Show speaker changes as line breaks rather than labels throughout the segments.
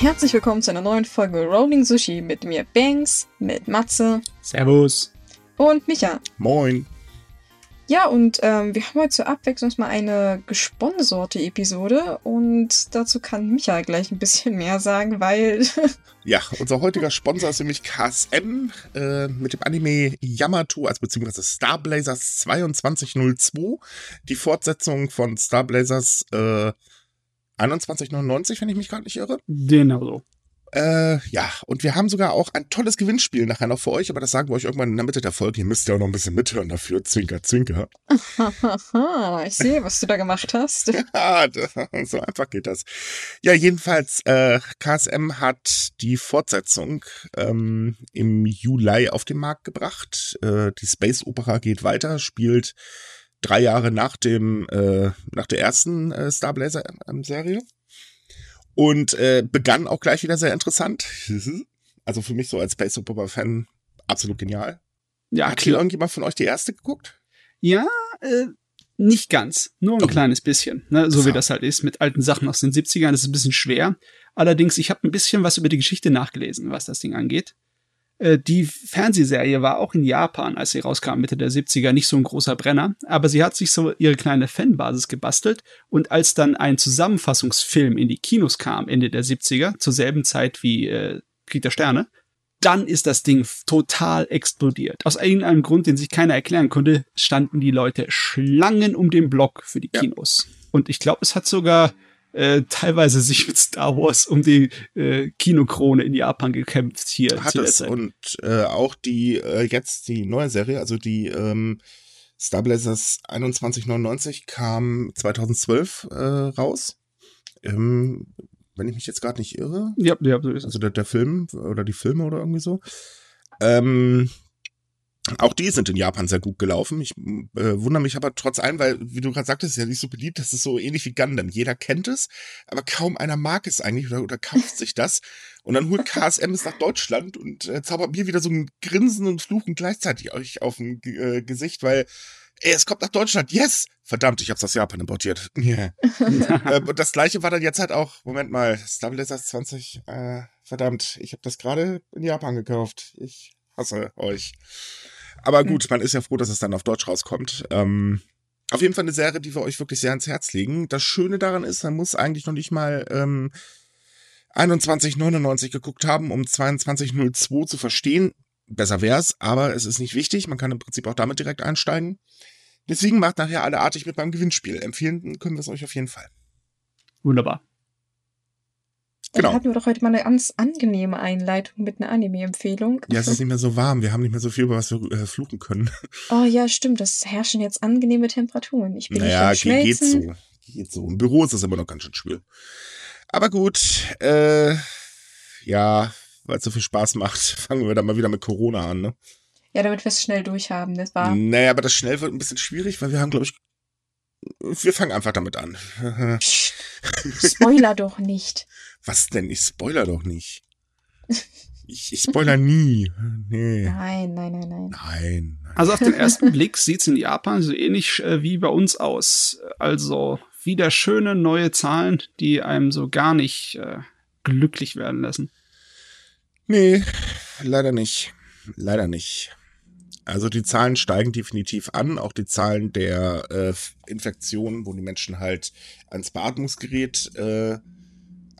Herzlich willkommen zu einer neuen Folge Rolling Sushi mit mir Banks, mit Matze
Servus.
und Micha.
Moin.
Ja, und ähm, wir haben heute zur Abwechslung mal eine gesponserte Episode und dazu kann Micha gleich ein bisschen mehr sagen, weil
Ja, unser heutiger Sponsor ist nämlich KSM äh, mit dem Anime Yamato, also beziehungsweise Star Blazers 2202. Die Fortsetzung von Star Blazers äh, 2199, wenn ich mich gerade nicht irre.
Genau so.
Äh, ja, und wir haben sogar auch ein tolles Gewinnspiel nachher noch für euch, aber das sagen wir euch irgendwann in der Mitte der Folge. Ihr müsst ja auch noch ein bisschen mithören dafür. Zwinker, zwinker.
ich sehe, was du da gemacht hast.
Ja, so einfach geht das. Ja, jedenfalls, äh, KSM hat die Fortsetzung ähm, im Juli auf den Markt gebracht. Äh, die Space Opera geht weiter, spielt drei Jahre nach dem äh, nach der ersten äh, Star Blazer ähm, Serie und äh, begann auch gleich wieder sehr interessant. Also für mich so als Space Opera Fan absolut genial.
Ja,
Hat hier
klar.
irgendjemand von euch die erste geguckt?
Ja, äh, nicht ganz. Nur ein
Oh.
kleines bisschen. Ne? So wie das halt ist mit alten Sachen aus den 70ern. Das ist ein bisschen schwer. Allerdings, ich habe ein bisschen was über die Geschichte nachgelesen, was das Ding angeht. Äh, Die Fernsehserie war auch in Japan, als sie rauskam, Mitte der 70er, nicht so ein großer Brenner. Aber sie hat sich so ihre kleine Fanbasis gebastelt. Und als dann ein Zusammenfassungsfilm in die Kinos kam, Ende der 70er, zur selben Zeit wie äh, Krieg der Sterne, dann ist das Ding total explodiert. Aus irgendeinem Grund, den sich keiner erklären konnte, standen die Leute Schlangen um den Block für die
Ja.
Kinos. Und ich glaube, es hat sogar äh, teilweise sich mit Star Wars um die äh, Kinokrone in Japan gekämpft hier
hat es und äh, auch die äh, jetzt die neue Serie, also die ähm, Star Blazers 2199 kam 2012 äh, raus. Ähm, wenn ich mich jetzt gerade nicht irre,
Ja, ja, so ist es.
also der, der Film oder die Filme oder irgendwie so. Ähm, auch die sind in Japan sehr gut gelaufen. Ich äh, wundere mich aber trotz allem, weil, wie du gerade sagtest, ist ja nicht so beliebt, das ist so ähnlich wie Gundam. Jeder kennt es, aber kaum einer mag es eigentlich oder, oder kauft sich das. Und dann holt KSM es nach Deutschland und äh, zaubert mir wieder so ein Grinsen und Fluchen gleichzeitig euch auf dem äh, Gesicht, weil, ey, es kommt nach Deutschland, yes! Verdammt, ich hab's aus Japan importiert. Yeah. ähm, und das gleiche war dann jetzt halt auch, Moment mal, Star Blazers 20, äh, verdammt, ich habe das gerade in Japan gekauft. Ich hasse euch. Aber gut, man ist ja froh, dass es dann auf Deutsch rauskommt. Ähm, auf jeden Fall eine Serie, die wir euch wirklich sehr ans Herz legen. Das Schöne daran ist, man muss eigentlich noch nicht mal ähm, 2199 geguckt haben, um 2202 zu verstehen. Besser wär's, aber es ist nicht wichtig. Man kann im Prinzip auch damit direkt einsteigen. Deswegen macht nachher alle artig mit beim Gewinnspiel. Empfehlen können wir es euch auf jeden Fall.
Wunderbar.
Dann
Genau.
hatten wir doch heute mal eine ganz angenehme Einleitung mit einer Anime-Empfehlung.
Ja, es ist nicht mehr so warm. Wir haben nicht mehr so viel, über was wir äh, fluchen können.
Oh ja, stimmt, es herrschen jetzt angenehme Temperaturen. Ich bin
naja,
nicht am
geht, so. Geht so. Im Büro ist es immer noch ganz schön schwül. Aber gut, äh, ja, weil es so viel Spaß macht, fangen wir dann mal wieder mit Corona an, ne?
Ja, damit wir es schnell durchhaben, das war.
Naja, aber das schnell wird ein bisschen schwierig, weil wir haben, glaube ich, wir fangen einfach damit an.
Spoiler doch nicht.
Was denn? Ich spoiler doch nicht. Ich, ich spoiler nie. Nee.
Nein, nein, nein, nein.
Nein.
Also auf den ersten Blick sieht's in Japan so ähnlich äh, wie bei uns aus. Also wieder schöne neue Zahlen, die einem so gar nicht äh, glücklich werden lassen.
Nee, leider nicht. Leider nicht. Also die Zahlen steigen definitiv an, auch die Zahlen der äh, Infektionen, wo die Menschen halt ans Beatmungsgerät äh,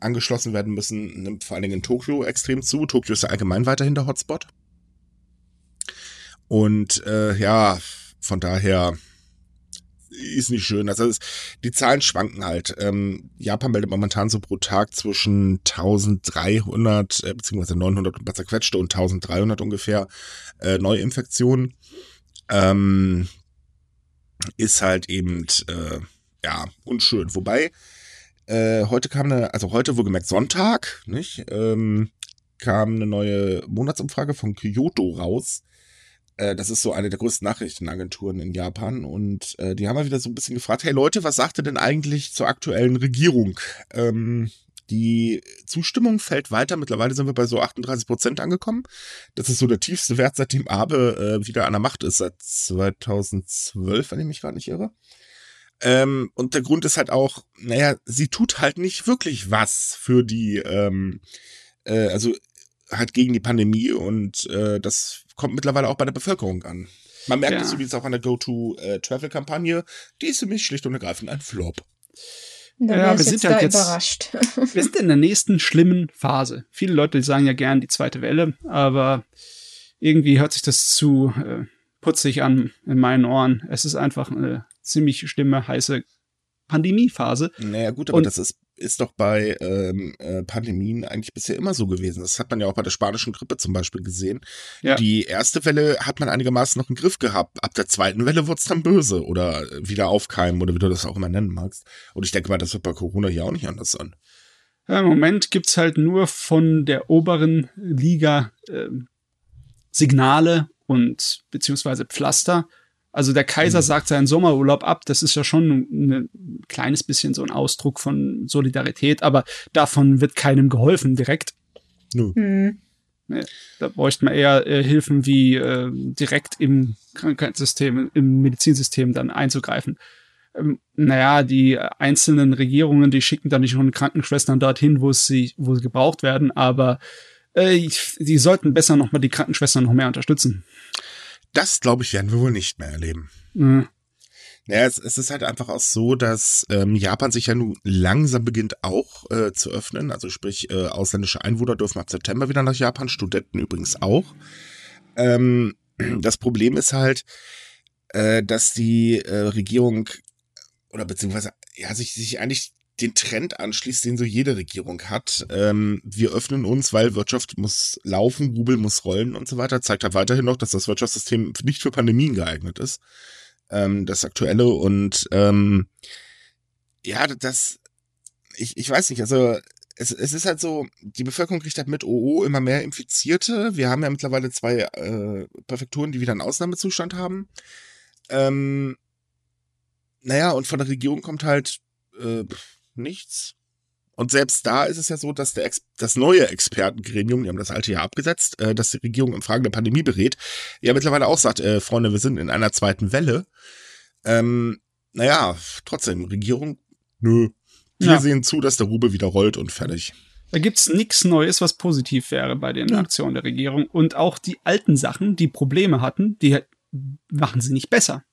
angeschlossen werden müssen, nimmt vor allen Dingen in Tokio extrem zu. Tokio ist ja allgemein weiterhin der Hotspot. Und äh, ja, von daher ist nicht schön. Also es, die Zahlen schwanken halt. Ähm, Japan meldet momentan so pro Tag zwischen 1300 äh, beziehungsweise 900 und zerquetschte und 1300 ungefähr äh, Neuinfektionen. Ähm, ist halt eben äh, ja unschön. Wobei äh, heute kam eine, also heute wohlgemerkt Sonntag, nicht? Ähm, kam eine neue Monatsumfrage von Kyoto raus. Äh, das ist so eine der größten Nachrichtenagenturen in Japan und äh, die haben mal wieder so ein bisschen gefragt, hey Leute, was sagt ihr denn eigentlich zur aktuellen Regierung? Ähm, die Zustimmung fällt weiter. Mittlerweile sind wir bei so 38 Prozent angekommen. Das ist so der tiefste Wert, seitdem Abe äh, wieder an der Macht ist, seit 2012, wenn ich mich gerade nicht irre. Ähm, und der Grund ist halt auch, naja, sie tut halt nicht wirklich was für die, ähm, äh, also halt gegen die Pandemie und äh, das kommt mittlerweile auch bei der Bevölkerung an. Man merkt
Ja.
es übrigens auch an der Go-To-Travel-Kampagne. Die ist für mich schlicht und ergreifend ein Flop.
Da
Ja, wir sind halt
da
jetzt-
überrascht.
Wir sind in der nächsten schlimmen Phase. Viele Leute sagen ja gern die zweite Welle, aber irgendwie hört sich das zu äh, putzig an in meinen Ohren. Es ist einfach eine ziemlich schlimme, heiße Pandemiephase.
Naja, gut, aber
Und-
das ist, ist doch bei ähm, äh, Pandemien eigentlich bisher immer so gewesen. Das hat man ja auch bei der spanischen Grippe zum Beispiel gesehen.
Ja.
Die erste Welle hat man einigermaßen noch im Griff gehabt. Ab der zweiten Welle wurde es dann böse oder wieder aufkeimen oder wie du das auch immer nennen magst. Und ich denke mal, das wird bei Corona hier auch nicht anders sein.
Ja, Im Moment gibt's halt nur von der oberen Liga ähm, Signale und beziehungsweise Pflaster. Also der Kaiser
Mhm.
sagt seinen Sommerurlaub ab. Das ist ja schon ein, ein kleines bisschen so ein Ausdruck von Solidarität, aber davon wird keinem geholfen direkt.
Nö.
Hm.
Da bräuchte man eher äh, Hilfen wie äh, direkt im Krankheitssystem, im Medizinsystem dann einzugreifen. Ähm, naja, die einzelnen Regierungen, die schicken dann nicht schon Krankenschwestern dorthin, wo sie, wo sie gebraucht werden, aber äh, die sollten besser nochmal die Krankenschwestern noch mehr unterstützen.
Das, glaube ich, werden wir wohl nicht mehr erleben.
Äh,
Naja, es, es ist halt einfach auch so, dass ähm, Japan sich ja nun langsam beginnt auch äh, zu öffnen. Also sprich, äh, ausländische Einwohner dürfen ab September wieder nach Japan, Studenten übrigens auch. Ähm, das Problem ist halt, äh, dass die äh, Regierung oder beziehungsweise ja sich, sich eigentlich den Trend anschließt, den so jede Regierung hat. Ähm, wir öffnen uns, weil Wirtschaft muss laufen, Rubel muss rollen und so weiter. Zeigt halt weiterhin noch, dass das Wirtschaftssystem nicht für Pandemien geeignet ist ähm, das aktuelle und ähm, ja, das, ich, ich weiß nicht, also es, es ist halt so, die Bevölkerung kriegt halt mit, oh, oh, immer mehr Infizierte. Wir haben ja mittlerweile zwei äh, Präfekturen, die wieder einen Ausnahmezustand haben. Ähm, naja, und von der Regierung kommt halt äh, nichts. Und selbst da ist es ja so, dass der Ex das neue Expertengremium, die haben das alte ja abgesetzt, äh, dass die Regierung in Fragen der Pandemie berät, ja mittlerweile auch sagt, äh, Freunde, wir sind in einer zweiten Welle. Ähm, naja, trotzdem, Regierung, nö. Wir
Ja.
sehen zu, dass der Rubel wieder rollt und fertig.
Da gibt's nichts Neues, was positiv wäre bei den
Ja.
Aktionen der Regierung. Und auch die alten Sachen, die Probleme hatten, die machen sie nicht besser.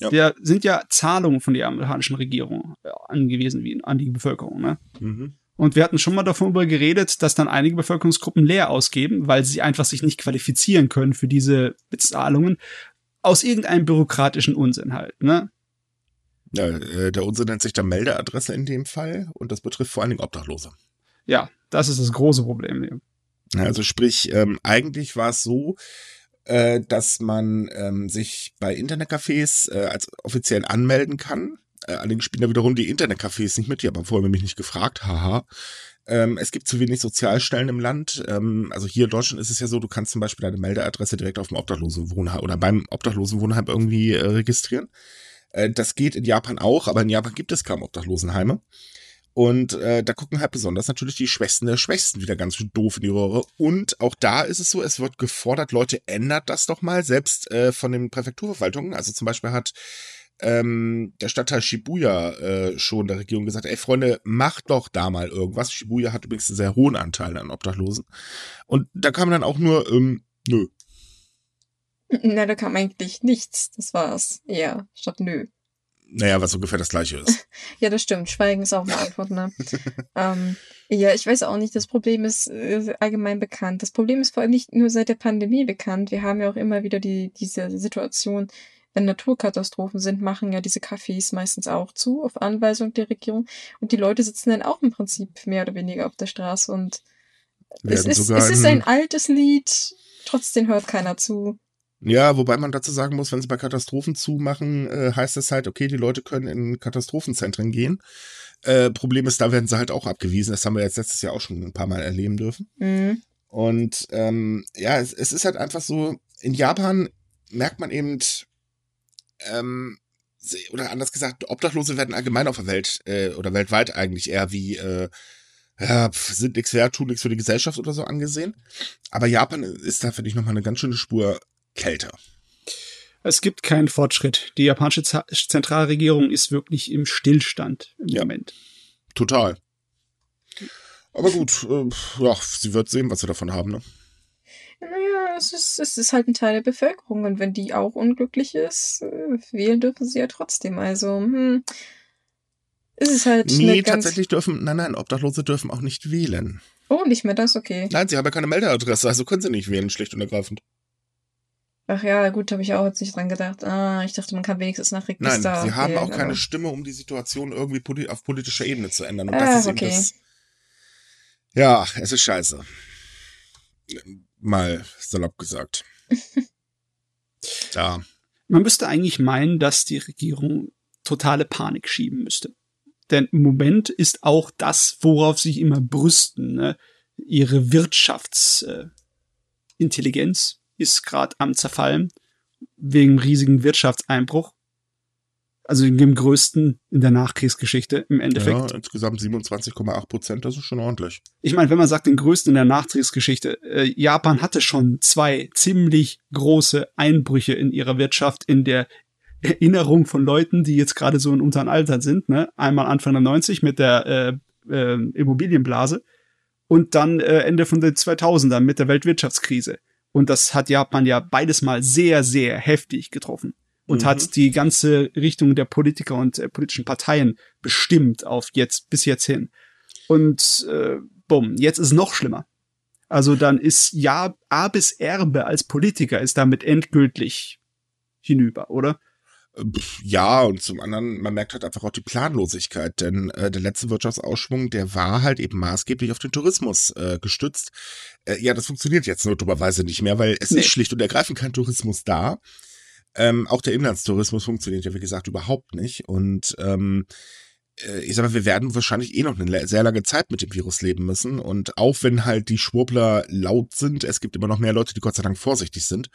Ja.
Der sind ja Zahlungen von der amerikanischen Regierung äh, angewiesen wie an die Bevölkerung. Ne?
Mhm.
Und wir hatten schon mal darüber geredet, dass dann einige Bevölkerungsgruppen leer ausgeben, weil sie einfach sich nicht qualifizieren können für diese Bezahlungen. Aus irgendeinem bürokratischen Unsinn halt, ne?
Ja, äh, der Unsinn nennt sich dann Meldeadresse in dem Fall und das betrifft vor allen Dingen Obdachlose.
Ja, das ist das große Problem.
Also sprich, ähm, eigentlich war es so, äh, dass man ähm, sich bei Internetcafés äh, als offiziell anmelden kann. Äh, allerdings spielen da wiederum die Internetcafés nicht mit, die haben vorher mich nicht gefragt, haha. Ähm, es gibt zu wenig Sozialstellen im Land. Ähm, also hier in Deutschland ist es ja so, du kannst zum Beispiel deine Meldeadresse direkt auf dem Obdachlosenwohnheim oder beim Obdachlosenwohnheim irgendwie äh, registrieren. Äh, das geht in Japan auch, aber in Japan gibt es kaum Obdachlosenheime. Und äh, da gucken halt besonders natürlich die Schwächsten der Schwächsten wieder ganz schön doof in die Röhre. Und auch da ist es so, es wird gefordert, Leute, ändert das doch mal, selbst äh, von den Präfekturverwaltungen. Also zum Beispiel hat ähm, der Stadtteil Shibuya äh, schon der Regierung gesagt, ey Freunde, macht doch da mal irgendwas. Shibuya hat übrigens einen sehr hohen Anteil an Obdachlosen. Und da kam dann auch nur, ähm, nö.
Na, da kam eigentlich nichts. Das war's. Eher statt nö.
Naja, was ungefähr das gleiche ist.
Ja, das stimmt. Schweigen ist auch eine Antwort, ne? ähm, ja, ich weiß auch nicht. Das Problem ist äh, allgemein bekannt. Das Problem ist vor allem nicht nur seit der Pandemie bekannt. Wir haben ja auch immer wieder die, diese Situation, wenn Naturkatastrophen sind, machen ja diese Cafés meistens auch zu, auf Anweisung der Regierung. Und die Leute sitzen dann auch im Prinzip mehr oder weniger auf der Straße. Und es ist, es ist
in-
ein altes Lied, trotzdem hört keiner zu.
Ja, wobei man dazu sagen muss, wenn sie bei Katastrophen zumachen, äh, heißt es halt, okay, die Leute können in Katastrophenzentren gehen. Äh, Problem ist, da werden sie halt auch abgewiesen. Das haben wir jetzt letztes Jahr auch schon ein paar Mal erleben dürfen.
Mhm.
Und ähm, ja, es, es ist halt einfach so, in Japan merkt man eben, ähm, oder anders gesagt, Obdachlose werden allgemein auf der Welt äh, oder weltweit eigentlich eher wie äh, ja, sind nichts wert, tun nichts für die Gesellschaft oder so angesehen. Aber Japan ist da, finde ich, nochmal eine ganz schöne Spur kälter.
Es gibt keinen Fortschritt. Die japanische Zentralregierung ist wirklich im Stillstand im ja, Moment.
Total. Aber gut, äh, ja, sie wird sehen, was sie davon haben, ne?
Naja, es ist, es ist halt ein Teil der Bevölkerung und wenn die auch unglücklich ist, äh, wählen dürfen sie ja trotzdem. Also, hm, ist es halt.
Nee, tatsächlich dürfen, nein, nein, Obdachlose dürfen auch nicht wählen.
Oh, nicht mehr das, okay.
Nein, sie haben ja keine Meldeadresse, also können sie nicht wählen, schlicht und ergreifend.
Ach ja, gut, habe ich auch jetzt nicht dran gedacht. Ah, ich dachte, man kann wenigstens nach Register.
Nein, sie haben wählen, auch keine Stimme, um die Situation irgendwie politi auf politischer Ebene zu ändern. Und ah, das ist okay. das. Ja, es ist scheiße. Mal salopp gesagt. ja.
Man müsste eigentlich meinen, dass die Regierung totale Panik schieben müsste. Denn im Moment ist auch das, worauf sie immer brüsten, ne? ihre Wirtschaftsintelligenz äh, ist gerade am zerfallen wegen riesigen Wirtschaftseinbruch. Also dem größten in der Nachkriegsgeschichte im Endeffekt.
Ja, insgesamt 27,8 Prozent, das ist schon ordentlich.
Ich meine, wenn man sagt den größten in der Nachkriegsgeschichte, äh, Japan hatte schon zwei ziemlich große Einbrüche in ihrer Wirtschaft in der Erinnerung von Leuten, die jetzt gerade so in unserem Alter sind. Ne? Einmal Anfang der 90 mit der äh, äh, Immobilienblase und dann äh, Ende von den 2000ern mit der Weltwirtschaftskrise. Und das hat Japan ja beides mal sehr, sehr heftig getroffen und mhm. hat die ganze Richtung der Politiker und äh, politischen Parteien bestimmt auf jetzt bis jetzt hin. Und äh, bumm, jetzt ist noch schlimmer. Also dann ist ja A bis Erbe als Politiker ist damit endgültig hinüber, oder?
Ja, und zum anderen, man merkt halt einfach auch die Planlosigkeit, denn äh, der letzte Wirtschaftsausschwung, der war halt eben maßgeblich auf den Tourismus äh, gestützt. Äh, ja, das funktioniert jetzt notoberweise nicht mehr, weil es nee. ist schlicht und ergreifend kein Tourismus da. Ähm, auch der Inlandstourismus funktioniert ja, wie gesagt, überhaupt nicht. Und ähm, äh, ich sag mal, wir werden wahrscheinlich eh noch eine sehr lange Zeit mit dem Virus leben müssen. Und auch wenn halt die Schwurbler laut sind, es gibt immer noch mehr Leute, die Gott sei Dank vorsichtig sind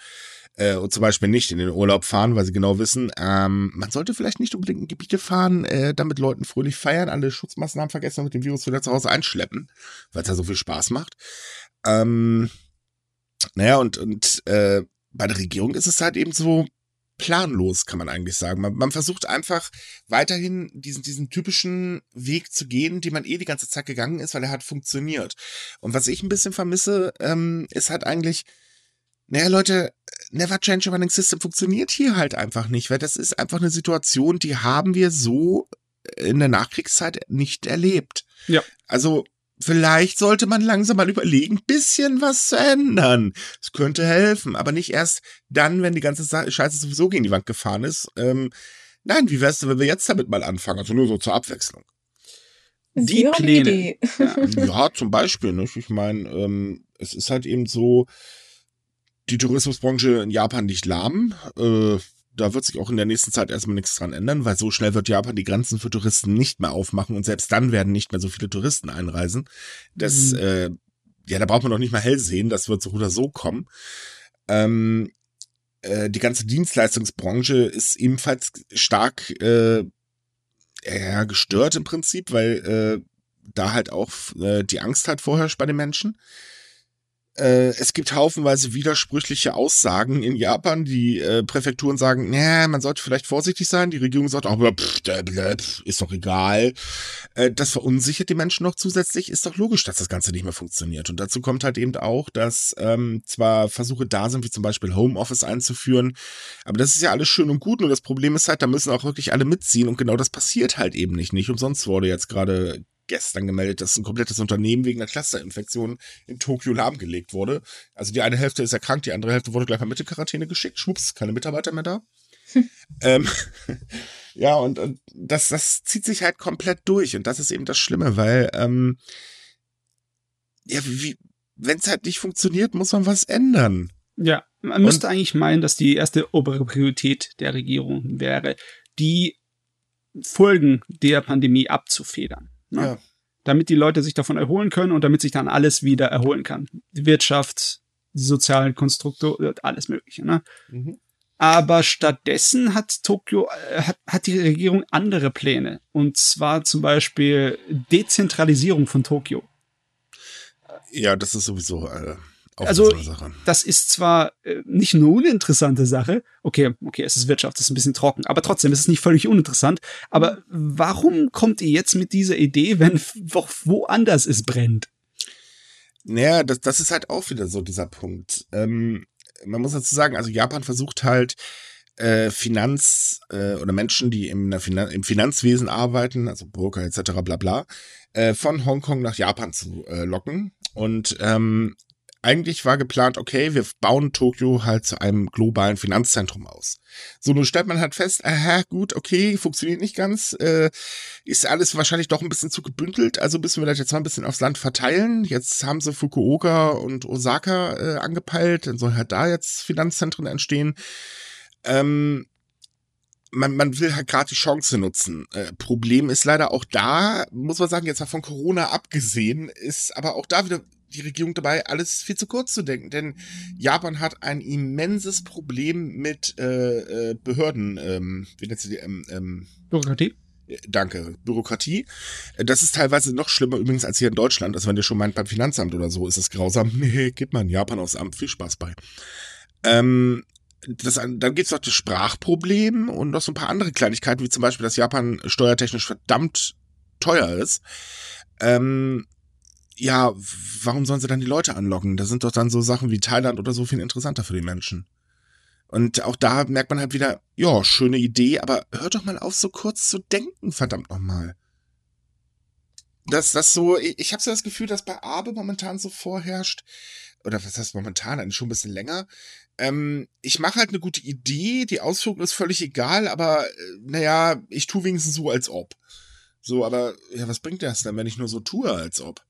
äh, und zum Beispiel nicht in den Urlaub fahren, weil sie genau wissen, ähm, man sollte vielleicht nicht unbedingt in Gebiete fahren, äh, damit Leuten fröhlich feiern, alle Schutzmaßnahmen vergessen und mit dem Virus wieder zu Hause einschleppen, weil es ja so viel Spaß macht. Ähm, naja, und, und äh, bei der Regierung ist es halt eben so planlos, kann man eigentlich sagen. Man, man versucht einfach weiterhin diesen, diesen typischen Weg zu gehen, den man eh die ganze Zeit gegangen ist, weil er hat funktioniert. Und was ich ein bisschen vermisse, ähm, ist halt eigentlich, naja, Leute, Never Change a Running System funktioniert hier halt einfach nicht, weil das ist einfach eine Situation, die haben wir so in der Nachkriegszeit nicht erlebt.
Ja.
Also, vielleicht sollte man langsam mal überlegen, bisschen was zu ändern. Es könnte helfen, aber nicht erst dann, wenn die ganze Scheiße sowieso gegen die Wand gefahren ist. Ähm, nein, wie wär's, wenn wir jetzt damit mal anfangen? Also nur so zur Abwechslung.
Die Pläne.
Ja. ja, zum Beispiel. Nicht? Ich meine, ähm, es ist halt eben so, die Tourismusbranche in Japan nicht lahm. Äh, da wird sich auch in der nächsten Zeit erstmal nichts dran ändern, weil so schnell wird Japan die Grenzen für Touristen nicht mehr aufmachen und selbst dann werden nicht mehr so viele Touristen einreisen. Das, mhm. äh, ja, da braucht man noch nicht mal hell sehen, das wird so oder so kommen. Ähm, äh, die ganze Dienstleistungsbranche ist ebenfalls stark äh, ja, gestört im Prinzip, weil äh, da halt auch äh, die Angst halt vorherrscht bei den Menschen. Äh, es gibt haufenweise widersprüchliche Aussagen in Japan. Die äh, Präfekturen sagen, nee, man sollte vielleicht vorsichtig sein. Die Regierung sagt auch, pff, pff, ist doch egal. Äh, das verunsichert die Menschen noch zusätzlich. Ist doch logisch, dass das Ganze nicht mehr funktioniert. Und dazu kommt halt eben auch, dass ähm, zwar Versuche da sind, wie zum Beispiel Homeoffice einzuführen, aber das ist ja alles schön und gut. Nur das Problem ist halt, da müssen auch wirklich alle mitziehen. Und genau das passiert halt eben nicht. Nicht umsonst wurde jetzt gerade gestern gemeldet, dass ein komplettes Unternehmen wegen einer Clusterinfektion in Tokio lahmgelegt wurde. Also die eine Hälfte ist erkrankt, die andere Hälfte wurde gleich mal mit in Quarantäne geschickt. Schwupps, keine Mitarbeiter mehr da. ähm, ja, und, und das, das zieht sich halt komplett durch. Und das ist eben das Schlimme, weil, ähm, ja, wie, wenn es halt nicht funktioniert, muss man was ändern.
Ja, man und, müsste eigentlich meinen, dass die erste obere Priorität der Regierung wäre, die Folgen der Pandemie abzufedern. Ne? Ja. Damit die Leute sich davon erholen können und damit sich dann alles wieder erholen kann. Die Wirtschaft, die sozialen Konstrukte, alles Mögliche. Ne? Mhm. Aber stattdessen hat Tokio, äh, hat, hat die Regierung andere Pläne. Und zwar zum Beispiel Dezentralisierung von Tokio.
Ja, das ist sowieso äh,
also das ist zwar äh, nicht eine uninteressante Sache. Okay, okay, es ist Wirtschaft, es ist ein bisschen trocken, aber trotzdem ist es nicht völlig uninteressant. Aber warum kommt ihr jetzt mit dieser Idee, wenn woanders es brennt?
Naja, das, das ist halt auch wieder so dieser Punkt. Ähm, man muss dazu sagen, also Japan versucht halt äh, Finanz äh, oder Menschen, die im, Finan im Finanzwesen arbeiten, also Broker etc. bla bla, äh, von Hongkong nach Japan zu äh, locken. Und ähm, eigentlich war geplant, okay, wir bauen Tokio halt zu einem globalen Finanzzentrum aus. So, nun stellt man halt fest, aha, gut, okay, funktioniert nicht ganz, äh, ist alles wahrscheinlich doch ein bisschen zu gebündelt, also müssen wir das jetzt mal ein bisschen aufs Land verteilen. Jetzt haben sie Fukuoka und Osaka äh, angepeilt, dann soll halt da jetzt Finanzzentren entstehen. Ähm, man, man will halt gerade die Chance nutzen. Äh, Problem ist leider auch da, muss man sagen, jetzt mal von Corona abgesehen, ist aber auch da wieder die Regierung dabei, alles viel zu kurz zu denken. Denn Japan hat ein immenses Problem mit äh, äh, Behörden, ähm, wie nennt sie die? Ähm, ähm,
Bürokratie?
Äh, danke, Bürokratie. Äh, das ist teilweise noch schlimmer übrigens als hier in Deutschland. Also wenn ihr schon meint, beim Finanzamt oder so ist es grausam. Nee, geht mal in Japan aufs Amt. Viel Spaß bei. Ähm, das, dann gibt es noch das Sprachproblem und noch so ein paar andere Kleinigkeiten, wie zum Beispiel, dass Japan steuertechnisch verdammt teuer ist. Ähm, ja, warum sollen sie dann die Leute anlocken? Da sind doch dann so Sachen wie Thailand oder so viel interessanter für die Menschen. Und auch da merkt man halt wieder, ja, schöne Idee, aber hört doch mal auf, so kurz zu denken, verdammt nochmal. Dass das so, ich habe so das Gefühl, dass bei Abe momentan so vorherrscht, oder was heißt momentan, eigentlich schon ein bisschen länger, ähm, ich mache halt eine gute Idee, die Ausführung ist völlig egal, aber äh, naja, ich tue wenigstens so, als ob. So, aber ja, was bringt das denn, wenn ich nur so tue, als ob?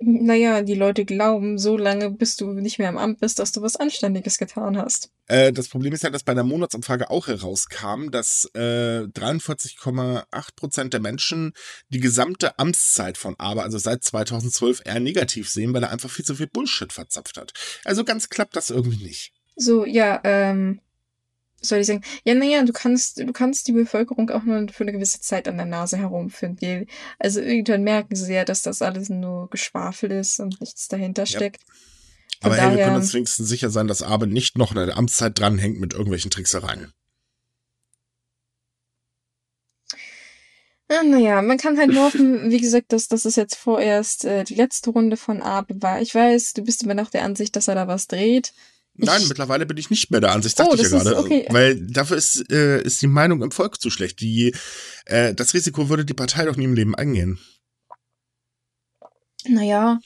Naja, die Leute glauben so lange, bis du nicht mehr im Amt bist, dass du was Anständiges getan hast.
Äh, das Problem ist ja, dass bei der Monatsumfrage auch herauskam, dass äh, 43,8 Prozent der Menschen die gesamte Amtszeit von Aber, also seit 2012, eher negativ sehen, weil er einfach viel zu viel Bullshit verzapft hat. Also ganz klappt das irgendwie nicht.
So, ja, ähm, soll ich sagen, ja, naja, du kannst, du kannst die Bevölkerung auch nur für eine gewisse Zeit an der Nase herumfinden. Also irgendwann merken sie ja, dass das alles nur Geschwafel ist und nichts dahinter steckt. Ja.
Aber daher, hey, wir können uns wenigstens sicher sein, dass Abe nicht noch eine Amtszeit dranhängt mit irgendwelchen Tricksereien.
Ja, naja, man kann halt nur hoffen, wie gesagt, dass das ist jetzt vorerst äh, die letzte Runde von Abe war. Ich weiß, du bist immer noch der Ansicht, dass er da was dreht.
Nein, ich, mittlerweile bin ich nicht mehr der Ansicht, sagte oh, ich ja gerade. Okay. Weil dafür ist, äh, ist die Meinung im Volk zu schlecht. Die, äh, das Risiko würde die Partei doch nie im Leben eingehen.
Naja.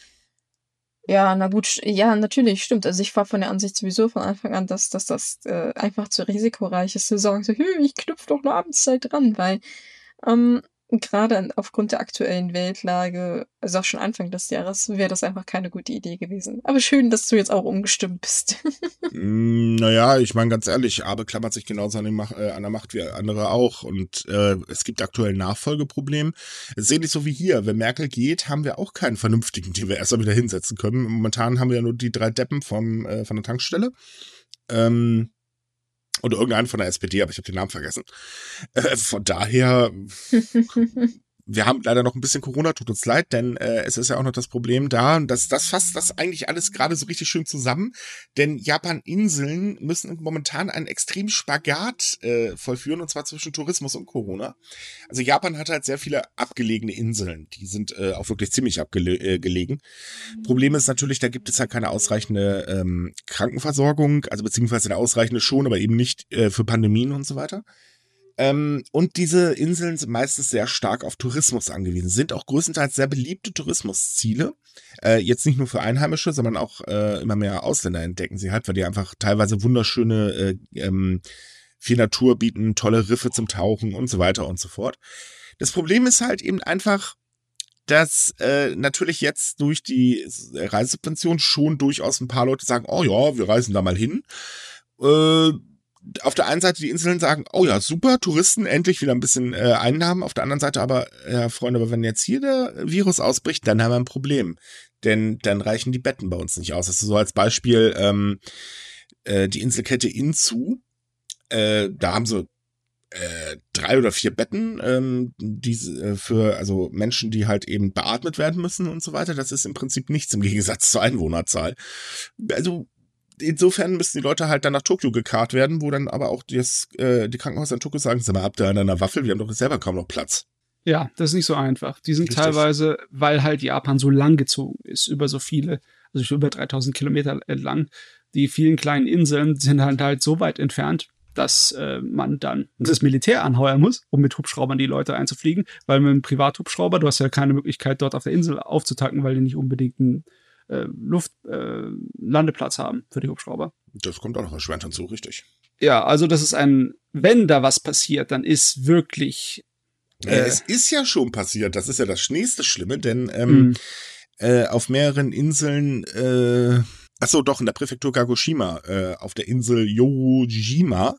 Ja, na gut, ja, natürlich, stimmt. Also ich war von der Ansicht sowieso von Anfang an, dass, dass das äh, einfach zu risikoreich ist, zu sagen, so, ich knüpfe doch eine Abendszeit dran, weil ähm, gerade aufgrund der aktuellen Weltlage, also auch schon Anfang des Jahres, wäre das einfach keine gute Idee gewesen. Aber schön, dass du jetzt auch umgestimmt bist.
Mm, naja, ich meine ganz ehrlich, Abe klammert sich genauso an, Mach, äh, an der Macht wie andere auch. Und äh, es gibt aktuell ein Nachfolgeproblem. Es ist ähnlich so wie hier. Wenn Merkel geht, haben wir auch keinen vernünftigen, den wir erstmal wieder hinsetzen können. Momentan haben wir ja nur die drei Deppen vom, äh, von der Tankstelle. Ähm, oder irgendeinen von der SPD, aber ich habe den Namen vergessen. Äh, von daher wir haben leider noch ein bisschen Corona, tut uns leid, denn äh, es ist ja auch noch das Problem da, dass das fasst das eigentlich alles gerade so richtig schön zusammen, denn Japan-Inseln müssen momentan einen extrem Spagat äh, vollführen, und zwar zwischen Tourismus und Corona. Also Japan hat halt sehr viele abgelegene Inseln, die sind äh, auch wirklich ziemlich abgelegen. Äh, Problem ist natürlich, da gibt es halt keine ausreichende ähm, Krankenversorgung, also beziehungsweise eine ausreichende schon, aber eben nicht äh, für Pandemien und so weiter. Ähm, und diese Inseln sind meistens sehr stark auf Tourismus angewiesen, sind auch größtenteils sehr beliebte Tourismusziele. Äh, jetzt nicht nur für Einheimische, sondern auch äh, immer mehr Ausländer entdecken sie halt, weil die einfach teilweise wunderschöne, äh, ähm, viel Natur bieten, tolle Riffe zum Tauchen und so weiter und so fort. Das Problem ist halt eben einfach, dass äh, natürlich jetzt durch die Reisesubvention schon durchaus ein paar Leute sagen, oh ja, wir reisen da mal hin. Äh, auf der einen Seite die Inseln sagen, oh ja, super, Touristen, endlich wieder ein bisschen äh, Einnahmen. Auf der anderen Seite aber, ja, Freunde, aber wenn jetzt hier der Virus ausbricht, dann haben wir ein Problem. Denn dann reichen die Betten bei uns nicht aus. Das ist so als Beispiel ähm, äh, die Inselkette Inzu. Äh, da haben sie äh, drei oder vier Betten, ähm, die äh, für also Menschen, die halt eben beatmet werden müssen und so weiter. Das ist im Prinzip nichts im Gegensatz zur Einwohnerzahl. Also insofern müssen die Leute halt dann nach Tokio gekarrt werden, wo dann aber auch das, äh, die Krankenhäuser in Tokio sagen, sag mal, habt ihr einer Waffel? Wir haben doch selber kaum noch Platz.
Ja, das ist nicht so einfach. Die sind Richtig. teilweise, weil halt Japan so lang gezogen ist, über so viele, also über 3000 Kilometer lang, die vielen kleinen Inseln sind halt, halt so weit entfernt, dass äh, man dann das Militär anheuern muss, um mit Hubschraubern die Leute einzufliegen, weil mit einem Privathubschrauber, du hast ja keine Möglichkeit, dort auf der Insel aufzutanken, weil die nicht unbedingt einen äh, Luftlandeplatz äh, haben für die Hubschrauber.
Das kommt auch noch erschwerend hinzu, richtig.
Ja, also das ist ein, wenn da was passiert, dann ist wirklich.
Äh, es ist ja schon passiert, das ist ja das nächste Schlimme, denn ähm, mm. äh, auf mehreren Inseln äh, Achso, doch, in der Präfektur Kagoshima, äh, auf der Insel Yojima.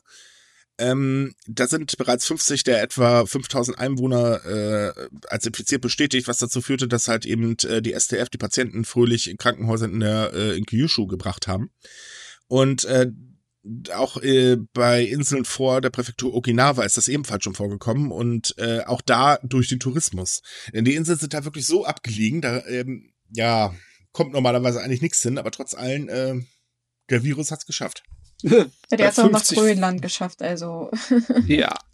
Ähm, da sind bereits 50 der etwa 5000 Einwohner äh, als infiziert bestätigt, was dazu führte, dass halt eben äh, die STF die Patienten fröhlich in Krankenhäusern in der äh, in Kyushu gebracht haben. Und äh, auch äh, bei Inseln vor der Präfektur Okinawa ist das ebenfalls schon vorgekommen und äh, auch da durch den Tourismus. Denn die Inseln sind da wirklich so abgelegen, da ähm, ja kommt normalerweise eigentlich nichts hin, aber trotz allem, äh, der Virus hat's geschafft.
Ja, der hat es auch nach Grönland geschafft, also.
ja.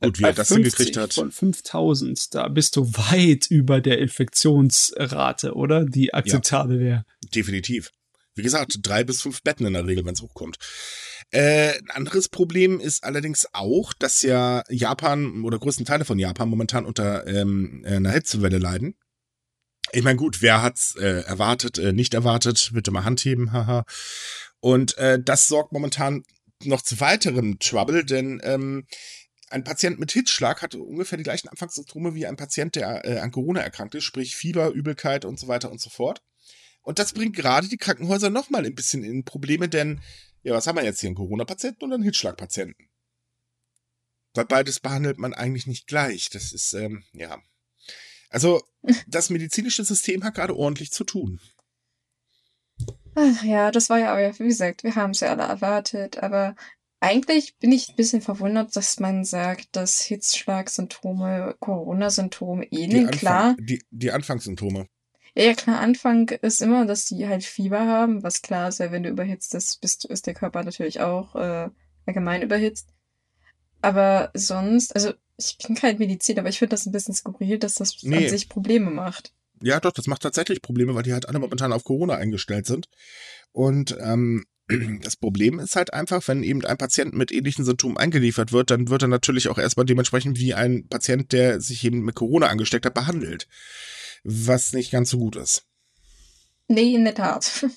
Und wie er das hingekriegt hat.
Von 5000, da bist du weit über der Infektionsrate, oder? Die akzeptabel ja, wäre.
Definitiv. Wie gesagt, drei bis fünf Betten in der Regel, wenn es hochkommt. Äh, ein anderes Problem ist allerdings auch, dass ja Japan oder größten Teile von Japan momentan unter ähm, einer Hitzewelle leiden. Ich meine, gut, wer hat's äh, erwartet, äh, nicht erwartet? Bitte mal Hand heben, haha. Und äh, das sorgt momentan noch zu weiterem Trouble, denn ähm, ein Patient mit Hitzschlag hat ungefähr die gleichen Anfangssymptome wie ein Patient, der äh, an Corona erkrankt ist, sprich Fieber, Übelkeit und so weiter und so fort. Und das bringt gerade die Krankenhäuser nochmal ein bisschen in Probleme, denn, ja, was haben wir jetzt hier? Einen Corona-Patienten und einen Hitzschlag-Patienten? Weil beides behandelt man eigentlich nicht gleich. Das ist, ähm, ja, also, das medizinische System hat gerade ordentlich zu tun.
Ach ja, das war ja aber, wie gesagt, wir haben es ja alle erwartet, aber eigentlich bin ich ein bisschen verwundert, dass man sagt, dass Hitzschlagsymptome Corona-Symptome ähneln.
Die
klar.
Die, die Anfangssymptome.
Ja, ja, klar, Anfang ist immer, dass die halt Fieber haben, was klar ist, ja, wenn du überhitzt bist, bist ist der Körper natürlich auch äh, allgemein überhitzt. Aber sonst, also ich bin kein Medizin, aber ich finde das ein bisschen skurril, dass das nee. an sich Probleme macht.
Ja, doch, das macht tatsächlich Probleme, weil die halt alle momentan auf Corona eingestellt sind. Und ähm, das Problem ist halt einfach, wenn eben ein Patient mit ähnlichen Symptomen eingeliefert wird, dann wird er natürlich auch erstmal dementsprechend wie ein Patient, der sich eben mit Corona angesteckt hat, behandelt. Was nicht ganz so gut ist.
Nee, in der Tat.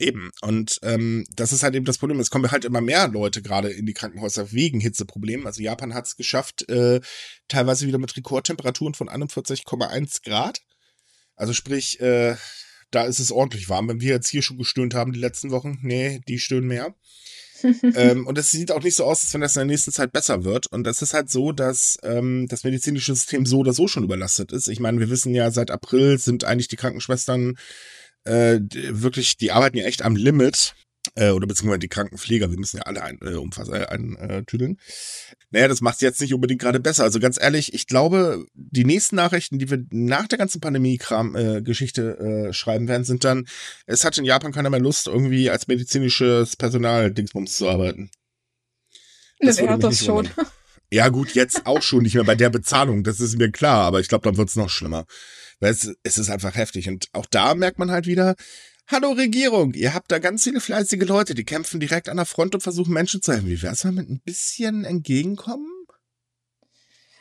Eben. Und ähm, das ist halt eben das Problem. Es kommen halt immer mehr Leute gerade in die Krankenhäuser wegen Hitzeproblemen. Also Japan hat es geschafft, äh, teilweise wieder mit Rekordtemperaturen von 41,1 Grad. Also sprich, äh, da ist es ordentlich warm. Wenn wir jetzt hier schon gestöhnt haben die letzten Wochen, nee, die stöhnen mehr. ähm, und es sieht auch nicht so aus, als wenn das in der nächsten Zeit besser wird. Und es ist halt so, dass ähm, das medizinische System so oder so schon überlastet ist. Ich meine, wir wissen ja, seit April sind eigentlich die Krankenschwestern äh, wirklich, die arbeiten ja echt am Limit. Äh, oder beziehungsweise die Krankenpfleger, wir müssen ja alle ein, äh, umfassen, äh, eintüdeln. Naja, das macht jetzt nicht unbedingt gerade besser. Also ganz ehrlich, ich glaube, die nächsten Nachrichten, die wir nach der ganzen Pandemie-Kram-Geschichte äh, äh, schreiben werden, sind dann, es hat in Japan keiner mehr Lust, irgendwie als medizinisches Personal Dingsbums zu arbeiten.
Das hat das schon?
Ja, gut, jetzt auch schon nicht mehr bei der Bezahlung, das ist mir klar, aber ich glaube, dann wird's noch schlimmer. Weil es, es ist einfach heftig. Und auch da merkt man halt wieder, Hallo Regierung, ihr habt da ganz viele fleißige Leute, die kämpfen direkt an der Front und versuchen Menschen zu helfen. Wie wär's mal mit ein bisschen Entgegenkommen?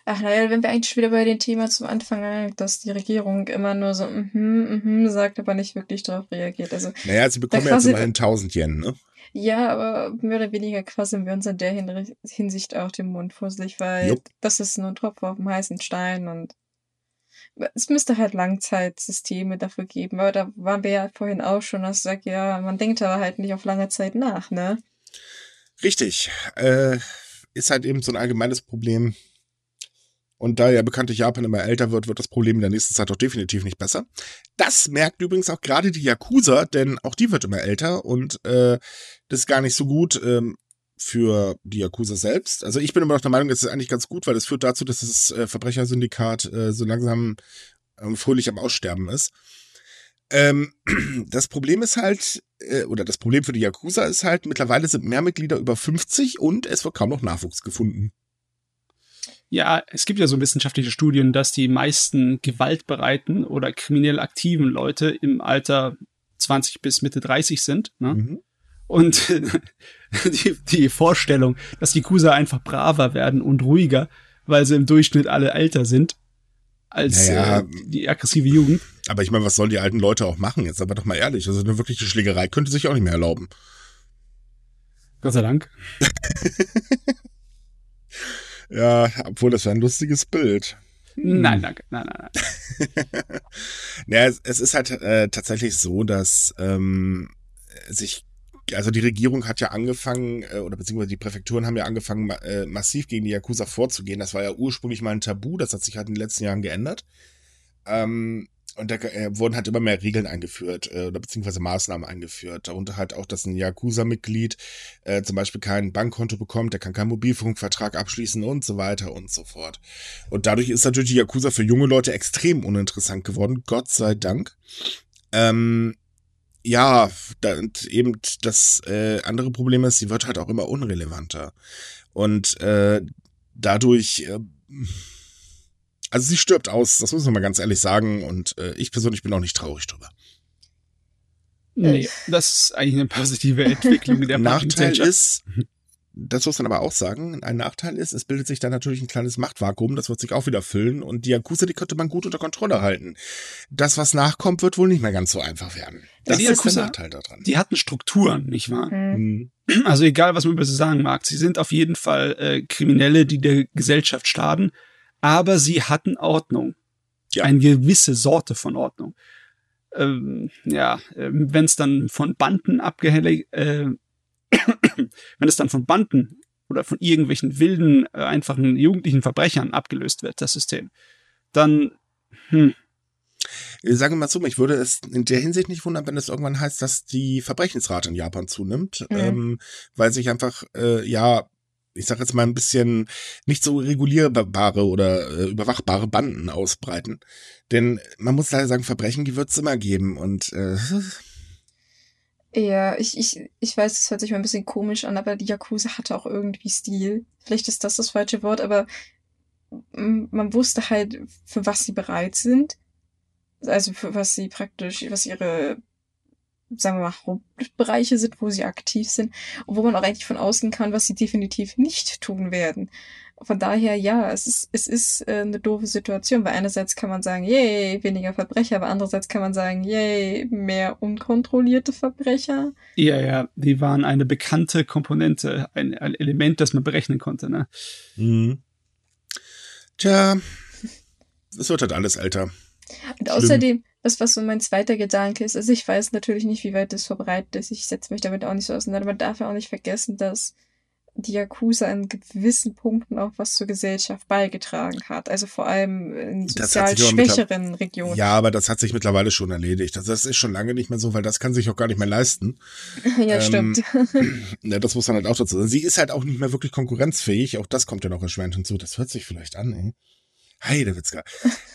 Ach naja, wenn wir eigentlich wieder bei dem Thema zum Anfang, dass die Regierung immer nur so mhm, mm mhm mm sagt, aber nicht wirklich darauf reagiert. Also,
naja, sie bekommen ja jetzt immerhin 1000 Yen, ne?
Ja, aber mehr oder weniger quasseln wir uns in der Hinsicht auch den Mund fusselig, weil Jupp. das ist nur ein Tropfen auf dem heißen Stein und es müsste halt Langzeitsysteme dafür geben, aber da waren wir ja vorhin auch schon, dass ich sage, ja, man denkt aber halt nicht auf lange Zeit nach, ne?
Richtig. Äh, ist halt eben so ein allgemeines Problem. Und da ja bekanntlich Japan immer älter wird, wird das Problem in der nächsten Zeit auch definitiv nicht besser. Das merkt übrigens auch gerade die Yakuza, denn auch die wird immer älter und äh, das ist gar nicht so gut. Ähm, für die Yakuza selbst. Also ich bin immer noch der Meinung, es ist eigentlich ganz gut, weil es führt dazu, dass das äh, Verbrechersyndikat äh, so langsam äh, fröhlich am Aussterben ist. Ähm, das Problem ist halt, äh, oder das Problem für die Yakuza ist halt, mittlerweile sind mehr Mitglieder über 50 und es wird kaum noch Nachwuchs gefunden.
Ja, es gibt ja so wissenschaftliche Studien, dass die meisten gewaltbereiten oder kriminell aktiven Leute im Alter 20 bis Mitte 30 sind. Ne? Mhm. Und die, die Vorstellung, dass die Kusa einfach braver werden und ruhiger, weil sie im Durchschnitt alle älter sind als naja, äh, die aggressive Jugend.
Aber ich meine, was sollen die alten Leute auch machen? Jetzt aber doch mal ehrlich. Also eine wirkliche Schlägerei könnte sich auch nicht mehr erlauben.
Gott sei Dank.
ja, obwohl das wäre ein lustiges Bild.
Nein, danke. Nein, nein,
nein. naja, es, es ist halt äh, tatsächlich so, dass ähm, sich also die Regierung hat ja angefangen, äh, oder beziehungsweise die Präfekturen haben ja angefangen, äh, massiv gegen die Yakuza vorzugehen. Das war ja ursprünglich mal ein Tabu, das hat sich halt in den letzten Jahren geändert. Ähm, und da äh, wurden halt immer mehr Regeln eingeführt äh, oder beziehungsweise Maßnahmen eingeführt. Darunter halt auch, dass ein Yakuza-Mitglied äh, zum Beispiel kein Bankkonto bekommt, der kann keinen Mobilfunkvertrag abschließen und so weiter und so fort. Und dadurch ist natürlich die Yakuza für junge Leute extrem uninteressant geworden, Gott sei Dank. Ähm, ja, eben das äh, andere Problem ist, sie wird halt auch immer unrelevanter. Und äh, dadurch, äh, also sie stirbt aus, das muss man mal ganz ehrlich sagen. Und äh, ich persönlich bin auch nicht traurig drüber.
Nee, das ist eigentlich eine positive Entwicklung der
Nachteil ist, das muss man aber auch sagen, ein Nachteil ist, es bildet sich dann natürlich ein kleines Machtvakuum, das wird sich auch wieder füllen und die Yakuza, die könnte man gut unter Kontrolle halten. Das, was nachkommt, wird wohl nicht mehr ganz so einfach werden. Das
ja, ist Yakuza, der Nachteil daran. Die hatten Strukturen, nicht wahr? Mhm. Also egal, was man über sie sagen mag, sie sind auf jeden Fall äh, Kriminelle, die der Gesellschaft schaden, aber sie hatten Ordnung. Ja. Eine gewisse Sorte von Ordnung. Ähm, ja, äh, wenn es dann von Banden abgehelligt, äh, wenn es dann von Banden oder von irgendwelchen wilden, äh, einfachen jugendlichen Verbrechern abgelöst wird, das System, dann, hm.
Sagen wir mal so, ich würde es in der Hinsicht nicht wundern, wenn es irgendwann heißt, dass die Verbrechensrate in Japan zunimmt, mhm. ähm, weil sich einfach, äh, ja, ich sag jetzt mal ein bisschen nicht so regulierbare oder äh, überwachbare Banden ausbreiten. Denn man muss leider sagen, Verbrechen, wird es immer geben und äh,
ja, ich, ich, ich weiß, es hört sich mal ein bisschen komisch an, aber die Yakuza hatte auch irgendwie Stil. Vielleicht ist das das falsche Wort, aber man wusste halt, für was sie bereit sind. Also für was sie praktisch, was ihre, sagen wir mal, Hauptbereiche sind, wo sie aktiv sind. Und wo man auch eigentlich von außen kann, was sie definitiv nicht tun werden. Von daher, ja, es ist, es ist äh, eine doofe Situation, weil einerseits kann man sagen, yay, weniger Verbrecher, aber andererseits kann man sagen, yay, mehr unkontrollierte Verbrecher.
Ja, ja, die waren eine bekannte Komponente, ein, ein Element, das man berechnen konnte, ne?
Mhm. Tja, es wird halt alles älter.
Und außerdem, was, was so mein zweiter Gedanke ist, also ich weiß natürlich nicht, wie weit das verbreitet ist, ich setze mich damit auch nicht so auseinander, man darf ja auch nicht vergessen, dass die Yakuza in gewissen Punkten auch was zur Gesellschaft beigetragen hat. Also vor allem in sozial schwächeren Regionen.
Ja, aber das hat sich mittlerweile schon erledigt. Also das ist schon lange nicht mehr so, weil das kann sich auch gar nicht mehr leisten.
ja, ähm, stimmt.
ja, das muss man halt auch dazu sagen. Sie ist halt auch nicht mehr wirklich konkurrenzfähig. Auch das kommt ja noch erschwerend hinzu. Das hört sich vielleicht an, ey. Heidewitzka.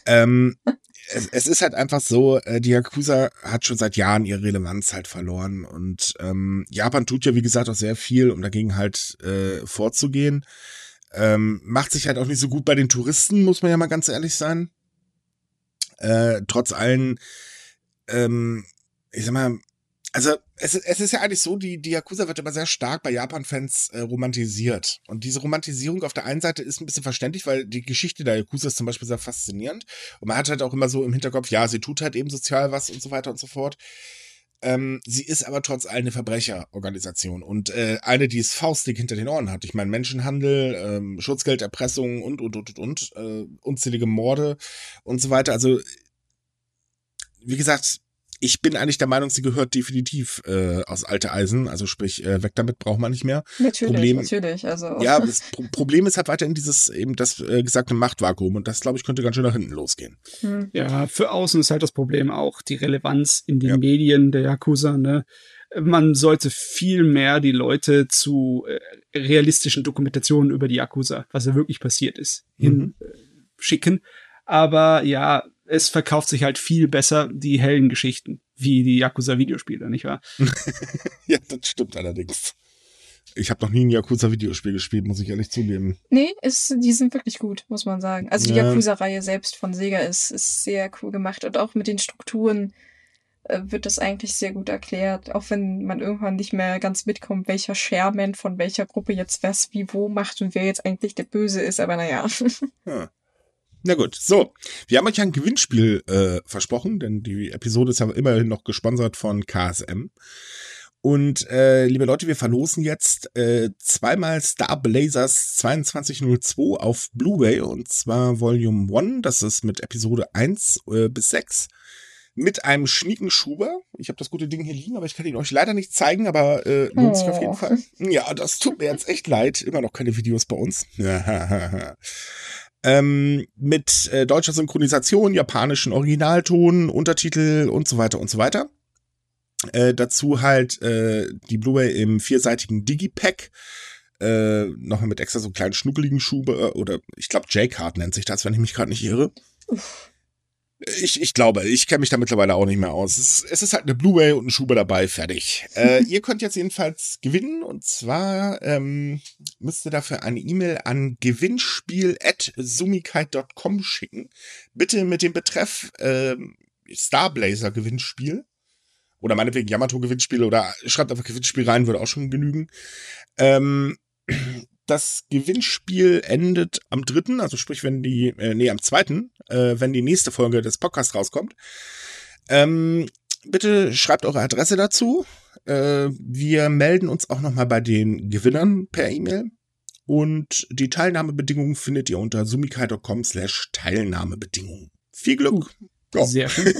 ähm, es, es ist halt einfach so, äh, die Yakuza hat schon seit Jahren ihre Relevanz halt verloren und ähm, Japan tut ja wie gesagt auch sehr viel, um dagegen halt äh, vorzugehen. Ähm, macht sich halt auch nicht so gut bei den Touristen, muss man ja mal ganz ehrlich sein. Äh, trotz allen, ähm, ich sag mal, also es, es ist ja eigentlich so, die, die Yakuza wird immer sehr stark bei Japan-Fans äh, romantisiert. Und diese Romantisierung auf der einen Seite ist ein bisschen verständlich, weil die Geschichte der Yakuza ist zum Beispiel sehr faszinierend. Und man hat halt auch immer so im Hinterkopf, ja, sie tut halt eben sozial was und so weiter und so fort. Ähm, sie ist aber trotz allem eine Verbrecherorganisation und äh, eine, die es faustdick hinter den Ohren hat. Ich meine, Menschenhandel, ähm, Schutzgelderpressung und, und, und, und, und, äh, unzählige Morde und so weiter. Also, wie gesagt, ich bin eigentlich der Meinung, sie gehört definitiv äh, aus alte Eisen. Also sprich, äh, weg damit braucht man nicht mehr.
Natürlich, Problem, natürlich. Also.
Ja, das Pro Problem ist halt weiterhin dieses eben das äh, gesagte Machtvakuum und das, glaube ich, könnte ganz schön nach hinten losgehen.
Hm. Ja, für außen ist halt das Problem auch die Relevanz in den ja. Medien der Yakuza, ne? man sollte viel mehr die Leute zu äh, realistischen Dokumentationen über die Yakuza, was ja wirklich passiert ist, mhm. hinschicken. Aber ja, es verkauft sich halt viel besser die hellen Geschichten, wie die Yakuza-Videospiele, nicht wahr?
ja, das stimmt allerdings. Ich habe noch nie ein Yakuza-Videospiel gespielt, muss ich ehrlich zugeben.
Nee, ist, die sind wirklich gut, muss man sagen. Also die ja. Yakuza-Reihe selbst von Sega ist, ist sehr cool gemacht und auch mit den Strukturen äh, wird das eigentlich sehr gut erklärt, auch wenn man irgendwann nicht mehr ganz mitkommt, welcher Chairman von welcher Gruppe jetzt was wie wo macht und wer jetzt eigentlich der Böse ist, aber naja. Ja.
Na gut, so. Wir haben euch ein Gewinnspiel äh, versprochen, denn die Episode ist ja immerhin noch gesponsert von KSM. Und äh, liebe Leute, wir verlosen jetzt äh, zweimal Star Blazers 2202 auf Blu-ray und zwar Volume 1, das ist mit Episode 1 äh, bis 6 mit einem schnieken Schuber. Ich habe das gute Ding hier liegen, aber ich kann ihn euch leider nicht zeigen, aber äh, lohnt oh. sich auf jeden oh. Fall. Ja, das tut mir jetzt echt leid. Immer noch keine Videos bei uns. ähm, mit äh, deutscher Synchronisation, japanischen Originalton, Untertitel und so weiter und so weiter. Äh, dazu halt äh, die Blu-ray im vierseitigen Digipack. Äh, noch mit extra so einen kleinen schnuckeligen Schuber äh, oder ich glaube J-Card nennt sich das, wenn ich mich gerade nicht irre. Ich, ich glaube, ich kenne mich da mittlerweile auch nicht mehr aus. Es ist, es ist halt eine Blu-ray und ein Schuber dabei, fertig. äh, ihr könnt jetzt jedenfalls gewinnen und zwar ähm, müsst ihr dafür eine E-Mail an gewinnspiel.sumikite.com schicken. Bitte mit dem Betreff äh, Starblazer Gewinnspiel oder meinetwegen Yamato Gewinnspiel oder schreibt einfach Gewinnspiel rein, würde auch schon genügen. Ähm, das Gewinnspiel endet am dritten, also sprich, wenn die, äh, nee, am zweiten, äh, wenn die nächste Folge des Podcasts rauskommt. Ähm, bitte schreibt eure Adresse dazu. Äh, wir melden uns auch nochmal bei den Gewinnern per E-Mail. Und die Teilnahmebedingungen findet ihr unter sumikai.com slash Teilnahmebedingungen. Viel Glück. Uh,
ja. Sehr schön.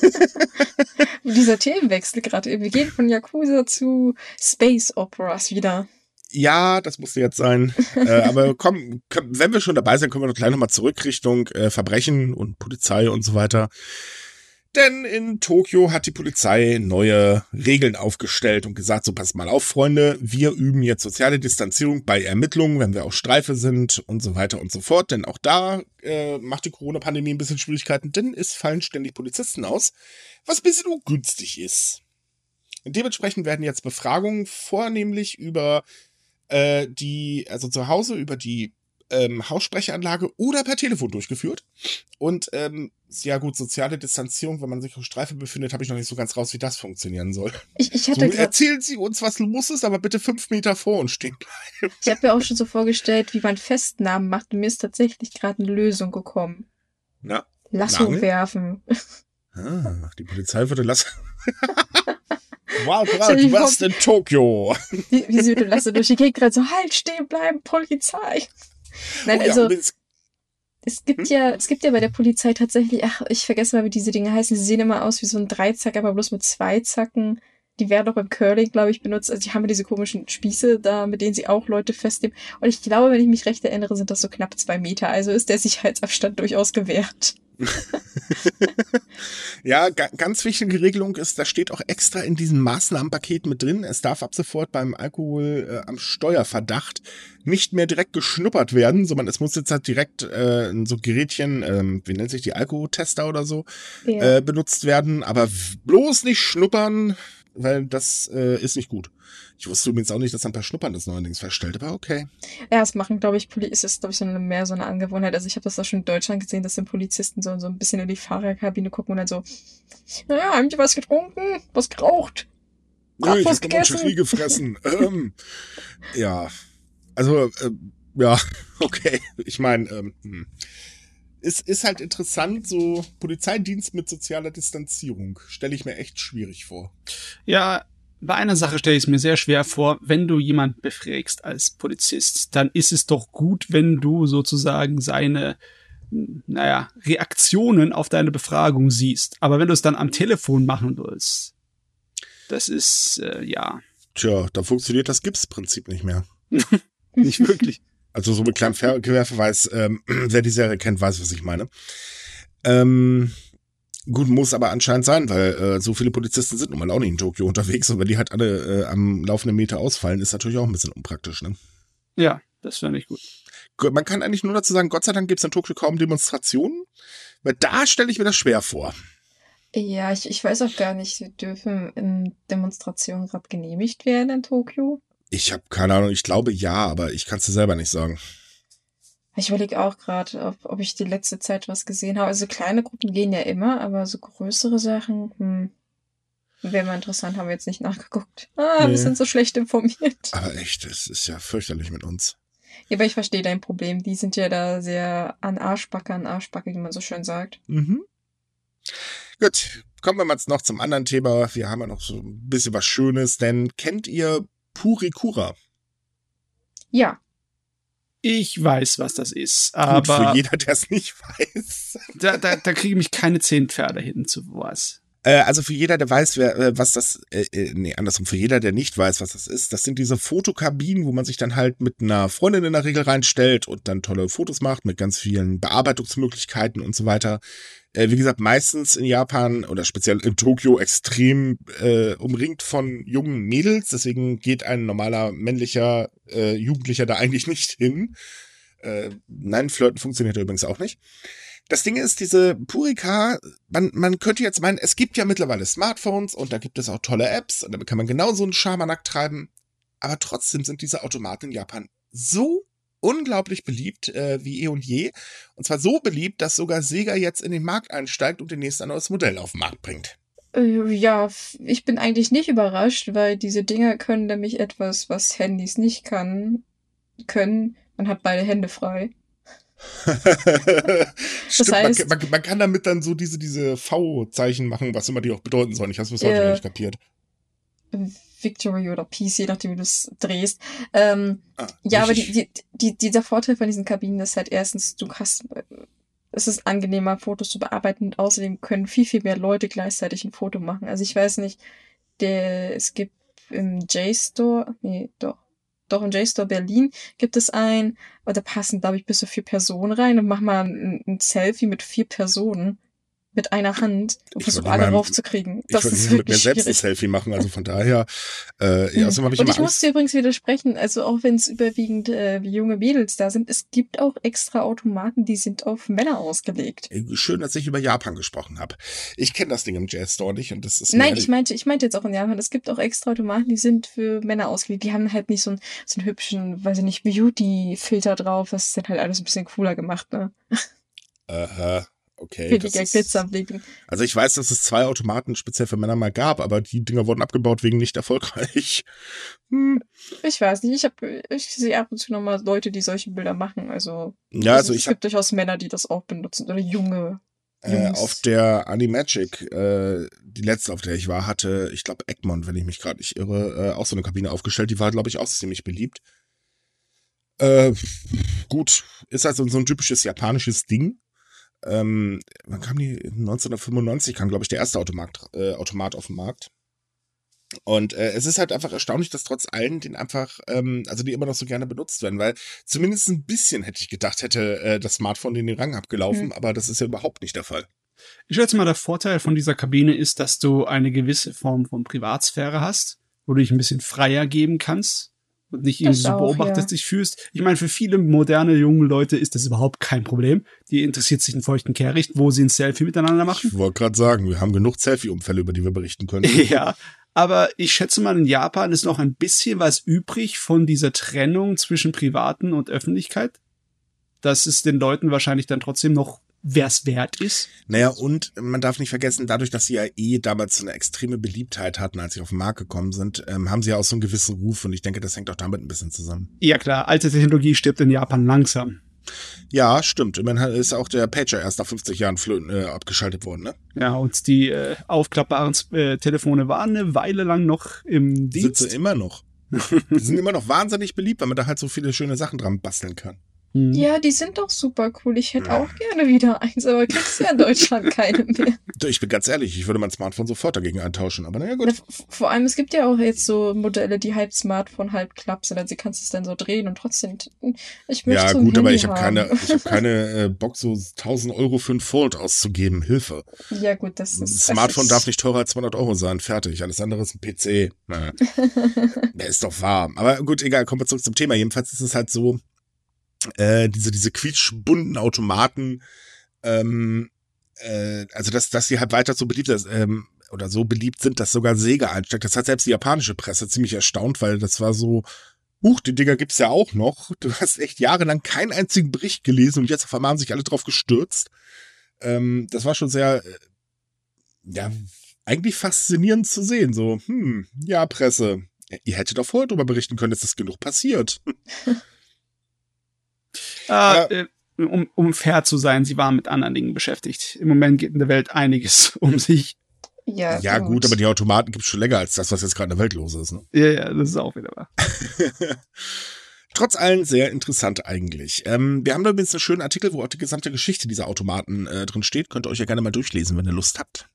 Dieser Themenwechsel gerade. Wir gehen von Yakuza zu Space Operas wieder.
Ja, das musste jetzt sein. äh, aber komm, wenn wir schon dabei sind, kommen wir doch gleich nochmal zurück Richtung äh, Verbrechen und Polizei und so weiter. Denn in Tokio hat die Polizei neue Regeln aufgestellt und gesagt, so passt mal auf, Freunde, wir üben jetzt soziale Distanzierung bei Ermittlungen, wenn wir auf Streife sind und so weiter und so fort. Denn auch da äh, macht die Corona-Pandemie ein bisschen Schwierigkeiten, denn es fallen ständig Polizisten aus, was ein bisschen ungünstig ist. Und dementsprechend werden jetzt Befragungen vornehmlich über äh, die, also zu Hause über die ähm, Haussprechanlage oder per Telefon durchgeführt. Und ähm, ja gut, soziale Distanzierung, wenn man sich auf Streife befindet, habe ich noch nicht so ganz raus, wie das funktionieren soll.
Ich, ich hatte
so, erzählen Sie uns, was los ist, aber bitte fünf Meter vor uns stehen bleiben.
Ich habe mir auch schon so vorgestellt, wie man Festnahmen macht und mir ist tatsächlich gerade eine Lösung gekommen.
Na?
Lasso Nagel? werfen.
Ah, die Polizei würde Lasso. Wow, du warst in Tokio.
Wie, wie sie mit dem Lasso durch die Gegend rennt, so halt stehen bleiben, Polizei. Nein, oh, also. Ja, es gibt hm? ja, es gibt ja bei der Polizei tatsächlich, ach, ich vergesse mal, wie diese Dinge heißen. Sie sehen immer aus wie so ein Dreizack, aber bloß mit zwei Zacken. Die werden auch beim Curling, glaube ich, benutzt. Also die haben ja diese komischen Spieße da, mit denen sie auch Leute festnehmen. Und ich glaube, wenn ich mich recht erinnere, sind das so knapp zwei Meter. Also ist der Sicherheitsabstand durchaus gewährt.
ja, ganz wichtige Regelung ist, da steht auch extra in diesem Maßnahmenpaket mit drin, es darf ab sofort beim Alkohol äh, am Steuerverdacht nicht mehr direkt geschnuppert werden, sondern es muss jetzt halt direkt äh, so Gerätchen, ähm, wie nennt sich die Alkotester oder so, ja. äh, benutzt werden, aber bloß nicht schnuppern, weil das äh, ist nicht gut. Ich wusste übrigens auch nicht, dass man per Schnuppern das neuerdings feststellt, aber okay.
Ja, es machen, glaube ich, Poli ist glaube ich, so eine, mehr so eine Angewohnheit. Also ich habe das auch schon in Deutschland gesehen, dass die Polizisten so, so ein bisschen in die Fahrerkabine gucken und dann so, naja, haben die was getrunken? Was geraucht?
Nö, ich habe Mancherie gefressen. ähm, ja, also, äh, ja, okay. Ich meine, ähm, hm. Es ist halt interessant, so Polizeidienst mit sozialer Distanzierung. Stelle ich mir echt schwierig vor.
Ja, bei einer Sache stelle ich es mir sehr schwer vor, wenn du jemand befragst als Polizist, dann ist es doch gut, wenn du sozusagen seine, naja, Reaktionen auf deine Befragung siehst. Aber wenn du es dann am Telefon machen willst, das ist, äh, ja.
Tja, da funktioniert das Gips-Prinzip nicht mehr.
nicht wirklich.
Also so mit kleinem Querverweis, ähm, wer die Serie kennt, weiß, was ich meine. Ähm, Gut, muss aber anscheinend sein, weil äh, so viele Polizisten sind nun mal auch nicht in Tokio unterwegs und wenn die halt alle äh, am laufenden Meter ausfallen, ist natürlich auch ein bisschen unpraktisch, ne?
Ja, das wäre nicht gut.
Man kann eigentlich nur dazu sagen, Gott sei Dank gibt es in Tokio kaum Demonstrationen, weil da stelle ich mir das schwer vor.
Ja, ich, ich weiß auch gar nicht, dürfen ähm, Demonstrationen gerade genehmigt werden in Tokio?
Ich habe keine Ahnung, ich glaube ja, aber ich kann es dir selber nicht sagen.
Ich überlege auch gerade, ob, ob ich die letzte Zeit was gesehen habe. Also kleine Gruppen gehen ja immer, aber so größere Sachen, hm, wäre mal interessant, haben wir jetzt nicht nachgeguckt. Ah, nee. wir sind so schlecht informiert.
Aber echt, es ist ja fürchterlich mit uns.
Ja, aber ich verstehe dein Problem. Die sind ja da sehr an Arschbacke, an Arschbacke, wie man so schön sagt.
Mhm. Gut, kommen wir mal noch zum anderen Thema. Wir haben ja noch so ein bisschen was Schönes, denn kennt ihr Purikura?
Ja.
Ich weiß, was das ist, aber. Gut,
für jeder, der es nicht weiß.
Da, da, da kriege mich keine zehn Pferde hin zu was.
Äh, also für jeder, der weiß, wer, äh, was das, äh, äh, nee, andersrum, für jeder, der nicht weiß, was das ist, das sind diese Fotokabinen, wo man sich dann halt mit einer Freundin in der Regel reinstellt und dann tolle Fotos macht mit ganz vielen Bearbeitungsmöglichkeiten und so weiter. Äh, wie gesagt, meistens in Japan oder speziell in Tokio extrem äh, umringt von jungen Mädels. Deswegen geht ein normaler männlicher äh, Jugendlicher da eigentlich nicht hin. Äh, nein, Flirten funktioniert übrigens auch nicht. Das Ding ist, diese Purika, man, man könnte jetzt meinen, es gibt ja mittlerweile Smartphones und da gibt es auch tolle Apps und damit kann man genau so einen Schabernack treiben. Aber trotzdem sind diese Automaten in Japan so unglaublich beliebt äh, wie eh und je. Und zwar so beliebt, dass sogar Sega jetzt in den Markt einsteigt und demnächst ein neues Modell auf den Markt bringt.
Äh, ja, ich bin eigentlich nicht überrascht, weil diese Dinger können nämlich etwas, was Handys nicht kann, können. Man hat beide Hände frei.
Stimmt, heißt, man, man, man, kann damit dann so diese, diese V-Zeichen machen, was immer die auch bedeuten sollen. Ich habe es bis heute äh, nicht kapiert.
Victory oder Peace, je nachdem, wie du es drehst. Ähm, ah, ja, aber die, die, die, dieser Vorteil von diesen Kabinen ist halt erstens, du hast, es ist angenehmer, Fotos zu bearbeiten und außerdem können viel, viel mehr Leute gleichzeitig ein Foto machen. Also ich weiß nicht, der, es gibt im JSTOR, nee, doch, doch im JSTOR Berlin gibt es ein, aber da passen, glaube ich, bis zu vier Personen rein und mach mal ein, ein Selfie mit vier Personen mit einer Hand und versuche alle raufzukriegen.
Das ich würde mit mir selbst ein Selfie machen, also von daher. Äh, ja, also
hab ich und ich muss dir übrigens widersprechen, also auch wenn es überwiegend äh, junge Mädels da sind, es gibt auch extra Automaten, die sind auf Männer ausgelegt.
Äh, schön, dass ich über Japan gesprochen habe. Ich kenne das Ding im Jazz Store nicht und das ist.
Nein, ich meinte, ich meinte jetzt auch in Japan, es gibt auch extra Automaten, die sind für Männer ausgelegt. Die haben halt nicht so einen, so einen hübschen, weiß ich nicht, Beauty-Filter drauf. Das ist dann halt alles ein bisschen cooler gemacht, ne?
Aha. Okay.
Weniger blicken.
Also ich weiß, dass es zwei Automaten speziell für Männer mal gab, aber die Dinger wurden abgebaut wegen nicht erfolgreich.
Hm. Ich weiß nicht, ich habe ich sehe ab und zu nochmal Leute, die solche Bilder machen. Also,
ja, also, also
es gibt durchaus Männer, die das auch benutzen oder junge.
Äh, auf der Animagic, äh, die letzte, auf der ich war, hatte, ich glaube, Egmont, wenn ich mich gerade nicht irre, äh, auch so eine Kabine aufgestellt. Die war, glaube ich, auch ziemlich beliebt. Äh, gut, ist also so ein typisches japanisches Ding ähm, wann kam die? 1995 kam, glaube ich, der erste Automat, äh, Automat auf den Markt. Und äh, es ist halt einfach erstaunlich, dass trotz allen den einfach, ähm, also die immer noch so gerne benutzt werden, weil zumindest ein bisschen hätte ich gedacht, hätte äh, das Smartphone den Rang abgelaufen, mhm. aber das ist ja überhaupt nicht der Fall.
Ich schätze mal, der Vorteil von dieser Kabine ist, dass du eine gewisse Form von Privatsphäre hast, wo du dich ein bisschen freier geben kannst und nicht irgendwie so beobachtet ja. dich fühlst. Ich meine, für viele moderne junge Leute ist das überhaupt kein Problem. Die interessiert sich einen feuchten Kehricht, wo sie ein Selfie miteinander machen.
Ich wollte gerade sagen, wir haben genug Selfie-Unfälle, über die wir berichten können.
ja, aber ich schätze mal, in Japan ist noch ein bisschen was übrig von dieser Trennung zwischen Privaten und Öffentlichkeit. Das ist den Leuten wahrscheinlich dann trotzdem noch wer es wert ist.
Naja, und man darf nicht vergessen, dadurch, dass sie ja eh damals eine extreme Beliebtheit hatten, als sie auf den Markt gekommen sind, ähm, haben sie ja auch so einen gewissen Ruf und ich denke, das hängt auch damit ein bisschen zusammen.
Ja klar, alte Technologie stirbt in Japan langsam.
Ja, stimmt. Immerhin ist auch der Pager erst nach 50 Jahren äh, abgeschaltet worden, ne?
Ja, und die äh, aufklappbaren äh, Telefone waren eine Weile lang noch im Dienst.
Sie immer noch. die sind immer noch wahnsinnig beliebt, weil man da halt so viele schöne Sachen dran basteln kann.
Hm. Ja, die sind doch super cool. Ich hätte auch gerne wieder eins, aber kriegst ja in Deutschland keine mehr.
Ich bin ganz ehrlich, ich würde mein Smartphone sofort dagegen eintauschen, aber naja, gut. Na,
vor allem, es gibt ja auch jetzt so Modelle, die halb Smartphone, halb klapp sind. Also sie kannst es dann so drehen und trotzdem.
Ich möchte Ja, so gut, aber ich habe keine, ich hab keine äh, Bock, so 1000 Euro für ein Fold auszugeben. Hilfe.
Ja, gut, das ist.
Smartphone darf nicht teurer als 200 Euro sein. Fertig. Alles andere ist ein PC. Naja. Der ist doch wahr. Aber gut, egal, kommen wir zurück zum Thema. Jedenfalls ist es halt so, äh, diese, diese quietschbunten Automaten, ähm, äh, also dass, dass sie halt weiter so beliebt ist, ähm, oder so beliebt sind, dass sogar Sega einsteckt. Das hat selbst die japanische Presse ziemlich erstaunt, weil das war so, huch, die Dinger gibt's ja auch noch. Du hast echt jahrelang keinen einzigen Bericht gelesen und jetzt auf einmal haben sich alle drauf gestürzt. Ähm, das war schon sehr, äh, ja, eigentlich faszinierend zu sehen. So, hm, ja, Presse, ihr hättet doch vorher darüber berichten können, dass das genug passiert.
Äh, um, um fair zu sein, sie waren mit anderen Dingen beschäftigt. Im Moment geht in der Welt einiges um sich.
Ja, ja gut. gut, aber die Automaten gibt es schon länger als das, was jetzt gerade in der Welt los ist. Ne?
Ja, ja, das ist auch wieder wahr.
Trotz allem sehr interessant eigentlich. Ähm, wir haben da übrigens einen schönen Artikel, wo auch die gesamte Geschichte dieser Automaten äh, drin steht. Könnt ihr euch ja gerne mal durchlesen, wenn ihr Lust habt.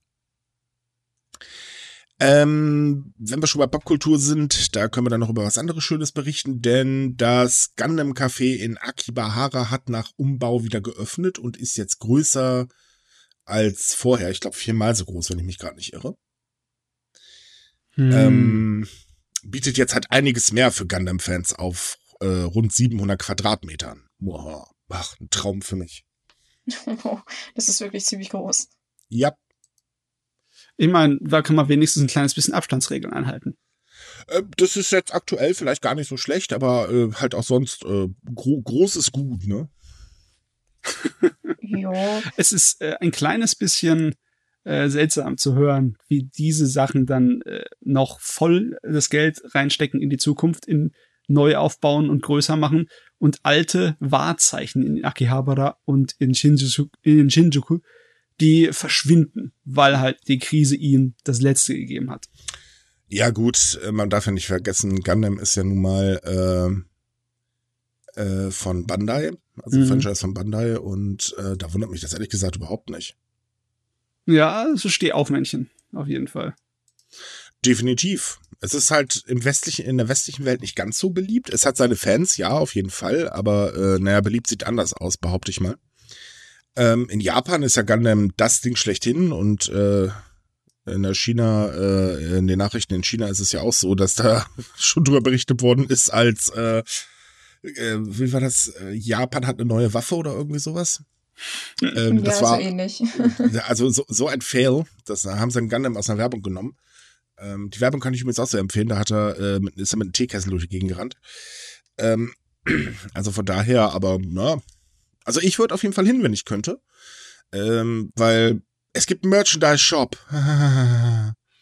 Ähm, wenn wir schon bei Popkultur sind, da können wir dann noch über was anderes Schönes berichten, denn das Gundam Café in Akibahara hat nach Umbau wieder geöffnet und ist jetzt größer als vorher. Ich glaube viermal so groß, wenn ich mich gerade nicht irre. Hm. Ähm, bietet jetzt halt einiges mehr für Gundam-Fans auf äh, rund 700 Quadratmetern. Wow. Ach, ein Traum für mich.
das ist wirklich ziemlich groß.
Ja,
ich meine, da kann man wenigstens ein kleines bisschen Abstandsregeln einhalten.
Äh, das ist jetzt aktuell vielleicht gar nicht so schlecht, aber äh, halt auch sonst äh, gro groß ist gut, ne?
ja. Es ist äh, ein kleines bisschen äh, seltsam zu hören, wie diese Sachen dann äh, noch voll das Geld reinstecken in die Zukunft, in neu aufbauen und größer machen und alte Wahrzeichen in Akihabara und in Shinjuku, in Shinjuku die verschwinden, weil halt die Krise ihnen das Letzte gegeben hat.
Ja gut, äh, man darf ja nicht vergessen, Gundam ist ja nun mal äh, äh, von Bandai, also mhm. Franchise von Bandai und äh, da wundert mich das ehrlich gesagt überhaupt nicht.
Ja, so steh auf Männchen, auf jeden Fall.
Definitiv. Es ist halt im westlichen, in der westlichen Welt nicht ganz so beliebt. Es hat seine Fans, ja, auf jeden Fall, aber äh, naja, beliebt sieht anders aus, behaupte ich mal. Ähm, in Japan ist ja Gundam das Ding schlechthin und äh, in der China, äh, in den Nachrichten in China ist es ja auch so, dass da schon drüber berichtet worden ist, als äh, äh, wie war das? Äh, Japan hat eine neue Waffe oder irgendwie sowas.
Ähm, ja, das war so ähnlich.
Also so, so ein Fail. Das haben sie einen Gundam aus einer Werbung genommen. Ähm, die Werbung kann ich übrigens auch sehr empfehlen. Da hat er, äh, ist er mit einem Teekessel durch die Gegend gerannt. Ähm, also von daher, aber na, also ich würde auf jeden Fall hin, wenn ich könnte. Ähm, weil es gibt einen Merchandise-Shop.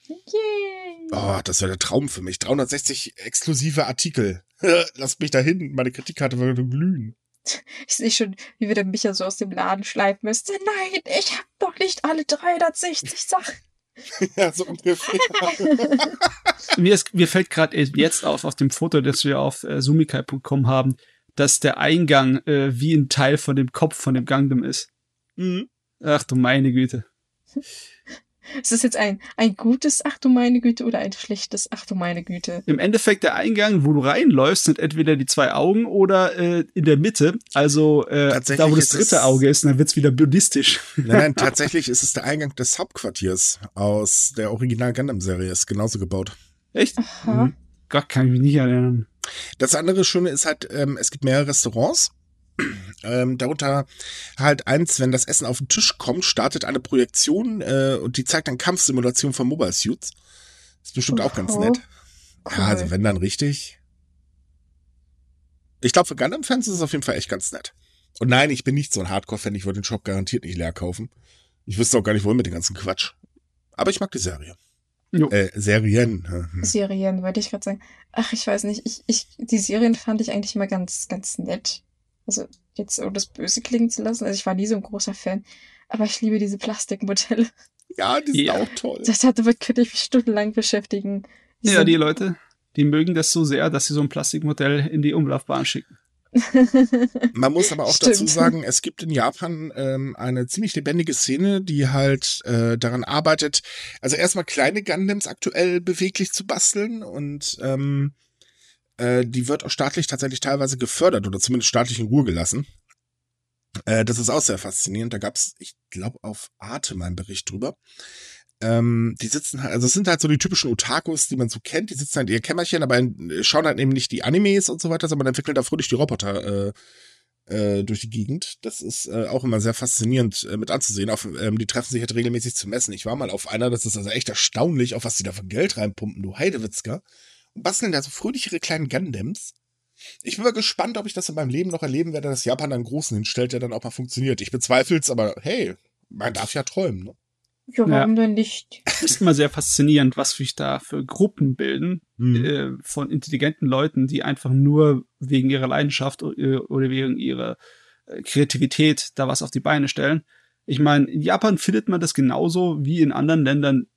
Yay. Oh, das wäre der Traum für mich. 360 exklusive Artikel. Lasst mich da hin. Meine Kreditkarte würde glühen.
Ich sehe schon, wie wir den Micha so aus dem Laden schleifen müsste. Nein, ich habe doch nicht alle 360 Sachen.
ja, so ungefähr.
mir, ist, mir fällt gerade jetzt auf, auf dem Foto, das wir auf äh, sumikai.com haben, dass der Eingang äh, wie ein Teil von dem Kopf von dem Gangdom ist. Mhm. Ach du meine Güte.
Ist das jetzt ein, ein gutes Ach du meine Güte oder ein schlechtes Ach du meine Güte?
Im Endeffekt der Eingang, wo du reinläufst, sind entweder die zwei Augen oder äh, in der Mitte. Also äh, da, wo das dritte Auge ist, dann wird's wieder buddhistisch.
Nein, nein, tatsächlich ist es der Eingang des Hauptquartiers aus der Original Gundam-Serie. Ist genauso gebaut.
Echt? Aha. Mhm. Gott, kann ich mich nicht erinnern.
Das andere Schöne ist halt, ähm, es gibt mehrere Restaurants. Ähm, darunter halt eins, wenn das Essen auf den Tisch kommt, startet eine Projektion äh, und die zeigt dann Kampfsimulation von Mobile Suits. Ist bestimmt auch ganz nett. Cool. Ja, also wenn dann richtig. Ich glaube, für Gundam-Fans ist es auf jeden Fall echt ganz nett. Und nein, ich bin nicht so ein Hardcore-Fan, ich würde den Shop garantiert nicht leer kaufen. Ich wüsste auch gar nicht, wohin mit dem ganzen Quatsch. Aber ich mag die Serie. Äh, Serien.
Hm. Serien, wollte ich gerade sagen. Ach, ich weiß nicht. Ich, ich, die Serien fand ich eigentlich immer ganz, ganz nett. Also jetzt, um das Böse klingen zu lassen. Also ich war nie so ein großer Fan. Aber ich liebe diese Plastikmodelle.
Ja, die sind ja. auch toll.
Das hat damit könnte ich mich stundenlang beschäftigen.
Die ja, die Leute, die mögen das so sehr, dass sie so ein Plastikmodell in die Umlaufbahn schicken.
Man muss aber auch dazu sagen, es gibt in Japan ähm, eine ziemlich lebendige Szene, die halt äh, daran arbeitet, also erstmal kleine Gundams aktuell beweglich zu basteln und ähm, äh, die wird auch staatlich tatsächlich teilweise gefördert oder zumindest staatlich in Ruhe gelassen. Äh, das ist auch sehr faszinierend. Da gab es, ich glaube, auf Arte mal einen Bericht drüber. Ähm, die sitzen halt, also es sind halt so die typischen Otakus, die man so kennt, die sitzen halt in ihr Kämmerchen, aber schauen halt eben nicht die Animes und so weiter, sondern entwickeln da fröhlich die Roboter äh, äh, durch die Gegend. Das ist äh, auch immer sehr faszinierend äh, mit anzusehen. Auf, ähm, die treffen sich halt regelmäßig zu messen. Ich war mal auf einer, das ist also echt erstaunlich, auf was die da für Geld reinpumpen, du Heidewitzka. Und basteln da so fröhlich ihre kleinen Gundams. Ich bin mal gespannt, ob ich das in meinem Leben noch erleben werde, dass Japan einen großen hinstellt, der dann auch mal funktioniert. Ich bezweifle es, aber hey, man darf ja träumen, ne?
Ja, warum ja. denn nicht?
Ist immer sehr faszinierend, was sich da für Gruppen bilden mhm. äh, von intelligenten Leuten, die einfach nur wegen ihrer Leidenschaft äh, oder wegen ihrer äh, Kreativität da was auf die Beine stellen. Ich meine, in Japan findet man das genauso wie in anderen Ländern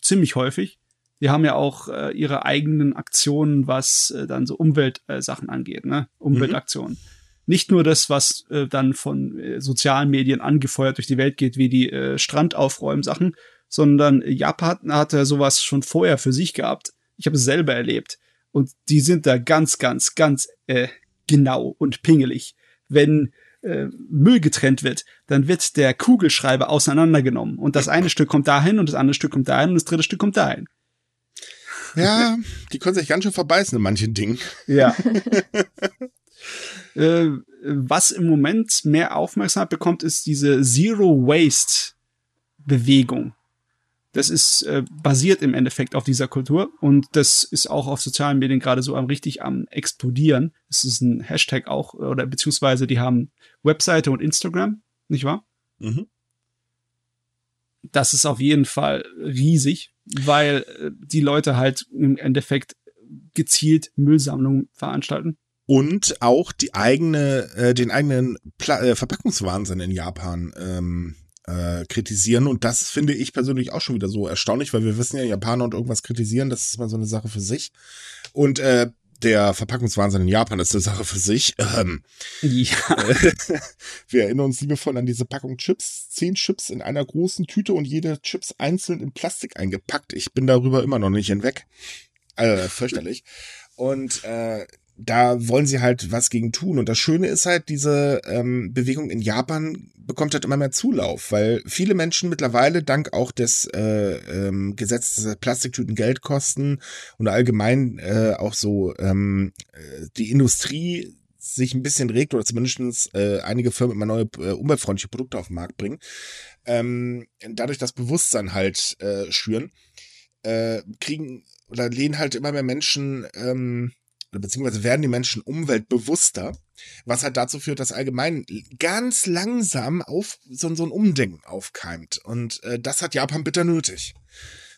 ziemlich häufig. Die haben ja auch äh, ihre eigenen Aktionen, was äh, dann so Umweltsachen äh, angeht, ne? Umweltaktionen. Mhm nicht nur das, was äh, dann von äh, sozialen Medien angefeuert durch die Welt geht, wie die äh, Strandaufräumsachen, sondern Japan hatte sowas schon vorher für sich gehabt. Ich habe es selber erlebt. Und die sind da ganz, ganz, ganz äh, genau und pingelig. Wenn äh, Müll getrennt wird, dann wird der Kugelschreiber auseinandergenommen. Und das eine Stück kommt dahin und das andere Stück kommt dahin und das dritte Stück kommt dahin.
Ja, die können sich ganz schön verbeißen in manchen Dingen.
Ja. Äh, was im Moment mehr Aufmerksamkeit bekommt, ist diese Zero Waste Bewegung. Das ist äh, basiert im Endeffekt auf dieser Kultur und das ist auch auf sozialen Medien gerade so am richtig am explodieren. Das ist ein Hashtag auch oder beziehungsweise die haben Webseite und Instagram, nicht wahr? Mhm. Das ist auf jeden Fall riesig, weil äh, die Leute halt im Endeffekt gezielt Müllsammlungen veranstalten
und auch die eigene, äh, den eigenen Pla äh, Verpackungswahnsinn in Japan ähm, äh, kritisieren. Und das finde ich persönlich auch schon wieder so erstaunlich, weil wir wissen ja, Japaner und irgendwas kritisieren, das ist mal so eine Sache für sich. Und äh, der Verpackungswahnsinn in Japan ist eine Sache für sich. Ähm, ja. Äh, wir erinnern uns liebevoll an diese Packung Chips. Zehn Chips in einer großen Tüte und jede Chips einzeln in Plastik eingepackt. Ich bin darüber immer noch nicht hinweg. Äh, fürchterlich. Und äh, da wollen sie halt was gegen tun. Und das Schöne ist halt, diese ähm, Bewegung in Japan bekommt halt immer mehr Zulauf, weil viele Menschen mittlerweile dank auch des äh, ähm, Gesetzes, dass Plastiktüten Geld kosten und allgemein äh, auch so ähm, äh, die Industrie sich ein bisschen regt oder zumindest äh, einige Firmen immer neue äh, umweltfreundliche Produkte auf den Markt bringen, ähm, dadurch das Bewusstsein halt äh, schüren, äh, kriegen oder lehnen halt immer mehr Menschen ähm, beziehungsweise werden die Menschen umweltbewusster, was halt dazu führt, dass allgemein ganz langsam auf so, so ein Umdenken aufkeimt. Und äh, das hat Japan bitter nötig.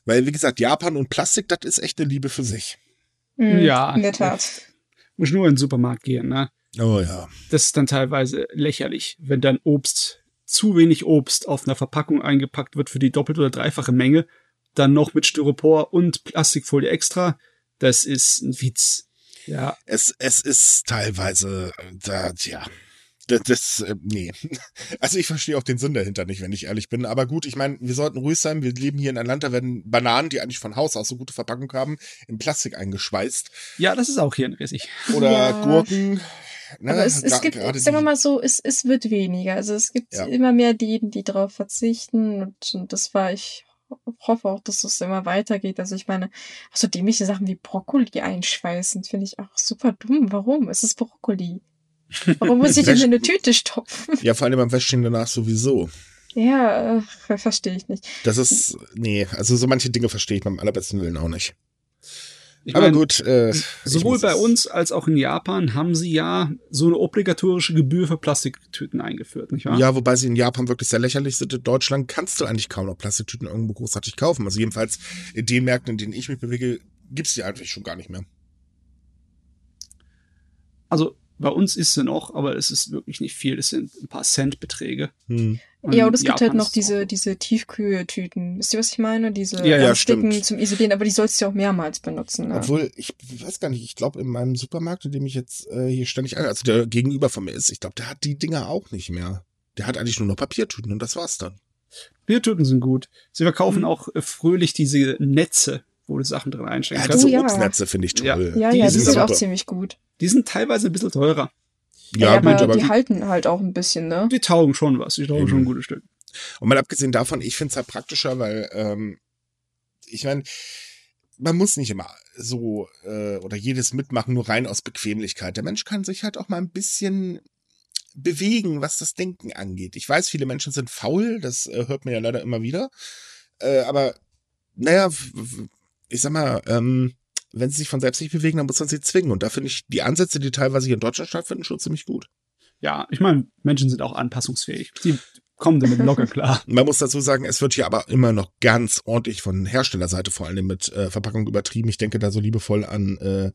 Weil, wie gesagt, Japan und Plastik, das ist echt eine Liebe für sich.
Mhm, ja. In der Tat.
Muss nur in den Supermarkt gehen, ne?
Oh ja.
Das ist dann teilweise lächerlich, wenn dann Obst, zu wenig Obst auf einer Verpackung eingepackt wird für die doppelte oder dreifache Menge, dann noch mit Styropor und Plastikfolie extra. Das ist ein Witz. Ja.
Es, es ist teilweise, da, ja. Das, das, äh, nee. Also ich verstehe auch den Sinn dahinter nicht, wenn ich ehrlich bin. Aber gut, ich meine, wir sollten ruhig sein. Wir leben hier in Atlanta, werden Bananen, die eigentlich von Haus aus so gute Verpackung haben, in Plastik eingeschweißt.
Ja, das ist auch hier riesig.
Oder ja. Gurken.
Ne? Aber es, es gibt, sagen wir mal so, es, es wird weniger. Also es gibt ja. immer mehr Läden, die darauf verzichten und, und das war ich hoffe auch, dass es immer weitergeht. Also ich meine, so dämliche Sachen wie Brokkoli einschweißen, finde ich auch super dumm. Warum? Es ist Brokkoli. Warum muss ich denn in eine Tüte stopfen?
Ja, vor allem beim Wäschchen danach sowieso.
Ja, äh, verstehe ich nicht.
Das ist, nee, also so manche Dinge verstehe ich beim allerbesten Willen auch nicht. Ich Aber mein, gut. Äh,
sowohl bei uns als auch in Japan haben sie ja so eine obligatorische Gebühr für Plastiktüten eingeführt, nicht wahr?
Ja, wobei sie in Japan wirklich sehr lächerlich sind. In Deutschland kannst du eigentlich kaum noch Plastiktüten irgendwo großartig kaufen. Also jedenfalls in den Märkten, in denen ich mich bewege, gibt's die eigentlich schon gar nicht mehr.
Also Bei uns ist sie noch, aber es ist wirklich nicht viel. Es sind ein paar Centbeträge.
Hm.
Ja, und es gibt halt
Japan
noch diese, diese Tiefkühltüten. Wisst ihr, was ich meine? Diese
Ja, ja,
Sticken zum Isolieren, aber die sollst du ja auch mehrmals benutzen. Ne?
Obwohl, ich weiß gar nicht, ich glaube, in meinem Supermarkt, in dem ich jetzt äh, hier ständig, also der gegenüber von mir ist, ich glaube, der hat die Dinger auch nicht mehr. Der hat eigentlich nur noch Papiertüten und das war's dann.
Biertüten sind gut. Sie verkaufen
Mhm.
auch äh, fröhlich diese Netze, wo du Sachen drin einstecken
Ja,
kannst.
diese
ja.
Obstnetze finde ich
Ja.
toll.
ja,
die
ja, die
sind
sind auch ziemlich gut.
Die sind teilweise ein bisschen teurer.
Ja,
aber,
gut, aber
die halten halt auch ein bisschen, ne?
Die taugen schon was. Die taugen
Eben.
schon ein gutes Stück.
Und mal abgesehen davon, ich finde es halt praktischer, weil ähm, ich meine, man muss nicht immer so äh, oder jedes mitmachen, nur rein aus Bequemlichkeit. Der Mensch kann sich halt auch mal ein bisschen bewegen, was das Denken angeht. Ich weiß, viele Menschen sind faul, das äh, hört man ja leider immer wieder. Äh, aber naja, ich sag mal, ähm, wenn sie sich von selbst nicht bewegen, dann muss man sie zwingen. Und da finde ich die Ansätze, die teilweise hier in Deutschland stattfinden, schon ziemlich gut.
Ja, ich meine, Menschen sind auch anpassungsfähig. Die kommen damit locker klar.
Man muss dazu sagen, es wird hier aber immer noch ganz ordentlich von Herstellerseite vor allem mit äh, Verpackung übertrieben. Ich denke da so liebevoll an, äh,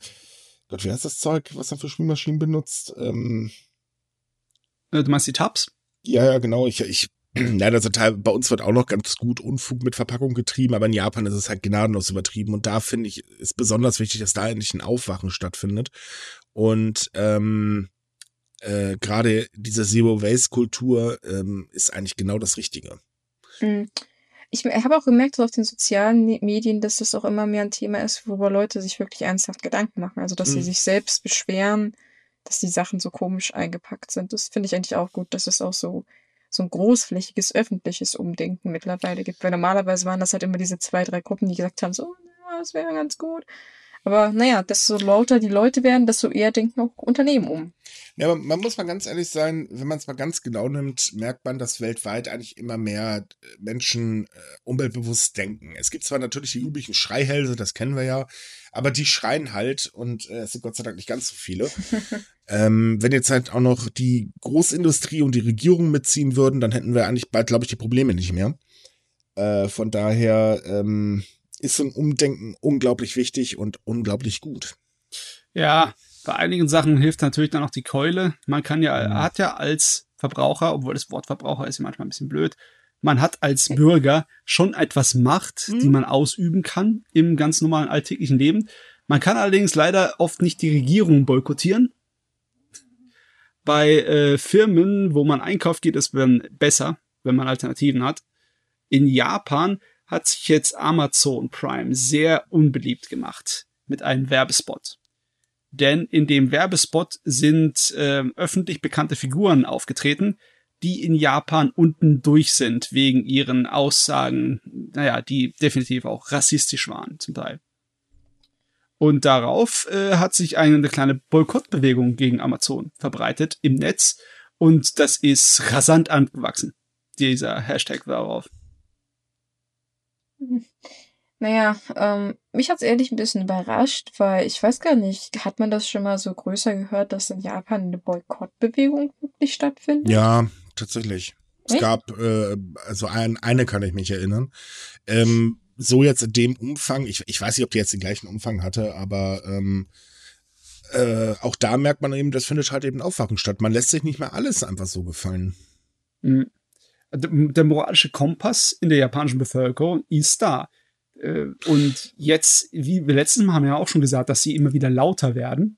Gott, wie heißt das Zeug, was er für Spülmaschinen benutzt? Ähm,
Äh, Du meinst die Tabs?
ja, ja, genau. Ich, ich, ja, also bei uns wird auch noch ganz gut Unfug mit Verpackung getrieben, aber in Japan ist es halt gnadenlos übertrieben. Und da finde ich, ist besonders wichtig, dass da endlich ein Aufwachen stattfindet. Und ähm, äh, gerade diese Zero-Waste-Kultur ähm, ist eigentlich genau das Richtige.
Mhm. Ich habe auch gemerkt, dass auf den sozialen Medien, dass das auch immer mehr ein Thema ist, worüber Leute sich wirklich ernsthaft Gedanken machen. Also, dass sie
Mhm.
sich selbst beschweren, dass die Sachen so komisch eingepackt sind. Das finde ich eigentlich auch gut, dass es auch so, so ein großflächiges öffentliches Umdenken mittlerweile gibt. Weil normalerweise waren das halt immer diese zwei, drei Gruppen, die gesagt haben, so, ja, das wäre ganz gut. Aber naja, desto lauter die Leute werden, desto eher denken auch Unternehmen um.
Ja, aber man muss mal ganz ehrlich sein, wenn man es mal ganz genau nimmt, merkt man, dass weltweit eigentlich immer mehr äh, Menschen äh, umweltbewusst denken. Es gibt zwar natürlich die üblichen Schreihälse, das kennen wir ja, aber die schreien halt und äh, es sind Gott sei Dank nicht ganz so viele. ähm, wenn jetzt halt auch noch die Großindustrie und die Regierung mitziehen würden, dann hätten wir eigentlich bald, glaube ich, die Probleme nicht mehr. Äh, von daher ähm, ist so ein Umdenken unglaublich wichtig und unglaublich gut.
Ja, bei einigen Sachen hilft natürlich dann auch die Keule. Man kann ja,
Mhm.
hat ja als Verbraucher, obwohl das Wort Verbraucher ist ja manchmal ein bisschen blöd, man hat als Bürger schon etwas Macht, die
Mhm.
man ausüben kann im ganz normalen alltäglichen Leben. Man kann allerdings leider oft nicht die Regierung boykottieren. Bei äh, Firmen, wo man einkauft, geht es dann besser, wenn man Alternativen hat. In Japan hat sich jetzt Amazon Prime sehr unbeliebt gemacht mit einem Werbespot. Denn in dem Werbespot sind ähm, öffentlich bekannte Figuren aufgetreten, die in Japan unten durch sind wegen ihren Aussagen, naja, die definitiv auch rassistisch waren zum Teil. Und darauf äh, hat sich eine kleine Boykottbewegung gegen Amazon verbreitet im Netz und das ist rasant angewachsen, dieser Hashtag darauf.
Naja, ähm, mich hat's ehrlich ein bisschen überrascht, weil ich weiß gar nicht, hat man das schon mal so größer gehört, dass in Japan eine Boykottbewegung wirklich stattfindet?
Ja, tatsächlich. Es
Echt?
gab, äh, also ein, eine kann ich mich erinnern. Ähm, so jetzt in dem Umfang, ich, ich weiß nicht, ob die jetzt den gleichen Umfang hatte, aber ähm, äh, auch da merkt man eben, das findet halt eben Aufwachen statt. Man lässt sich nicht mehr alles einfach so gefallen.
Mhm. Der moralische Kompass in der japanischen Bevölkerung ist da. Äh, Und jetzt, wie wir letztes Mal haben ja auch schon gesagt, dass sie immer wieder lauter werden.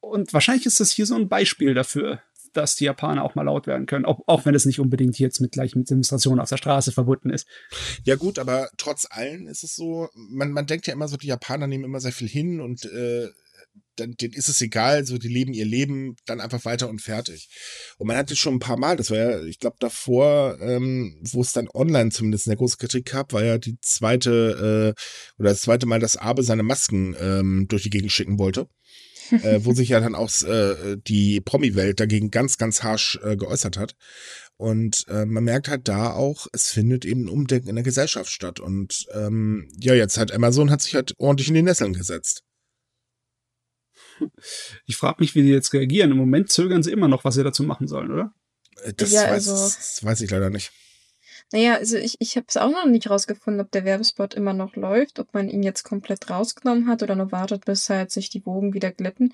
Und wahrscheinlich ist das hier so ein Beispiel dafür, dass die Japaner auch mal laut werden können, auch, auch wenn es nicht unbedingt jetzt mit gleich mit Demonstrationen auf der Straße verbunden ist.
Ja gut, aber trotz allem ist es so, man, man denkt ja immer so, die Japaner nehmen immer sehr viel hin und äh, dann denen ist es egal, so die leben ihr Leben dann einfach weiter und fertig. Und man hatte schon ein paar Mal, das war ja, ich glaube davor, ähm, wo es dann online zumindest eine große Kritik gab, war ja die zweite äh, oder das zweite Mal, dass Abe seine Masken ähm, durch die Gegend schicken wollte. äh, wo sich ja dann auch äh, die Promi-Welt dagegen ganz, ganz harsch äh, geäußert hat. Und äh, man merkt halt da auch, es findet eben ein Umdenken in der Gesellschaft statt. Und ähm, ja, jetzt hat Amazon hat sich halt ordentlich in die Nesseln gesetzt.
Ich frage mich, wie die jetzt reagieren. Im Moment zögern sie immer noch, was sie dazu machen sollen, oder?
Äh, Das,
Ja,
weiß,
also-
das weiß ich leider nicht.
Naja, also ich, ich habe es auch noch nicht rausgefunden, ob der Werbespot immer noch läuft, ob man ihn jetzt komplett rausgenommen hat oder nur wartet, bis halt sich die Wogen wieder glitten.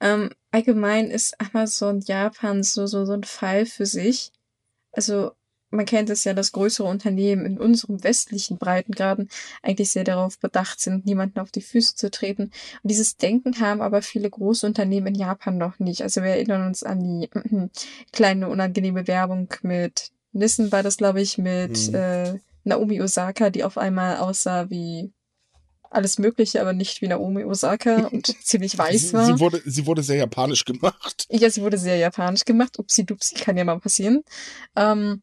Ähm, allgemein ist Amazon Japan so, so, so ein Fall für sich. Also man kennt es ja, dass größere Unternehmen in unserem westlichen Breitengraden eigentlich sehr darauf bedacht sind, niemanden auf die Füße zu treten. Und dieses Denken haben aber viele große Unternehmen in Japan noch nicht. Also wir erinnern uns an die äh, kleine unangenehme Werbung mit Nissen war das, glaube ich, mit mhm. äh, Naomi Osaka, die auf einmal aussah wie alles Mögliche, aber nicht wie Naomi Osaka und ziemlich weiß war.
Sie wurde, sie wurde sehr japanisch gemacht.
Ja, sie wurde sehr japanisch gemacht. Upsi dupsi kann ja mal passieren. Ähm,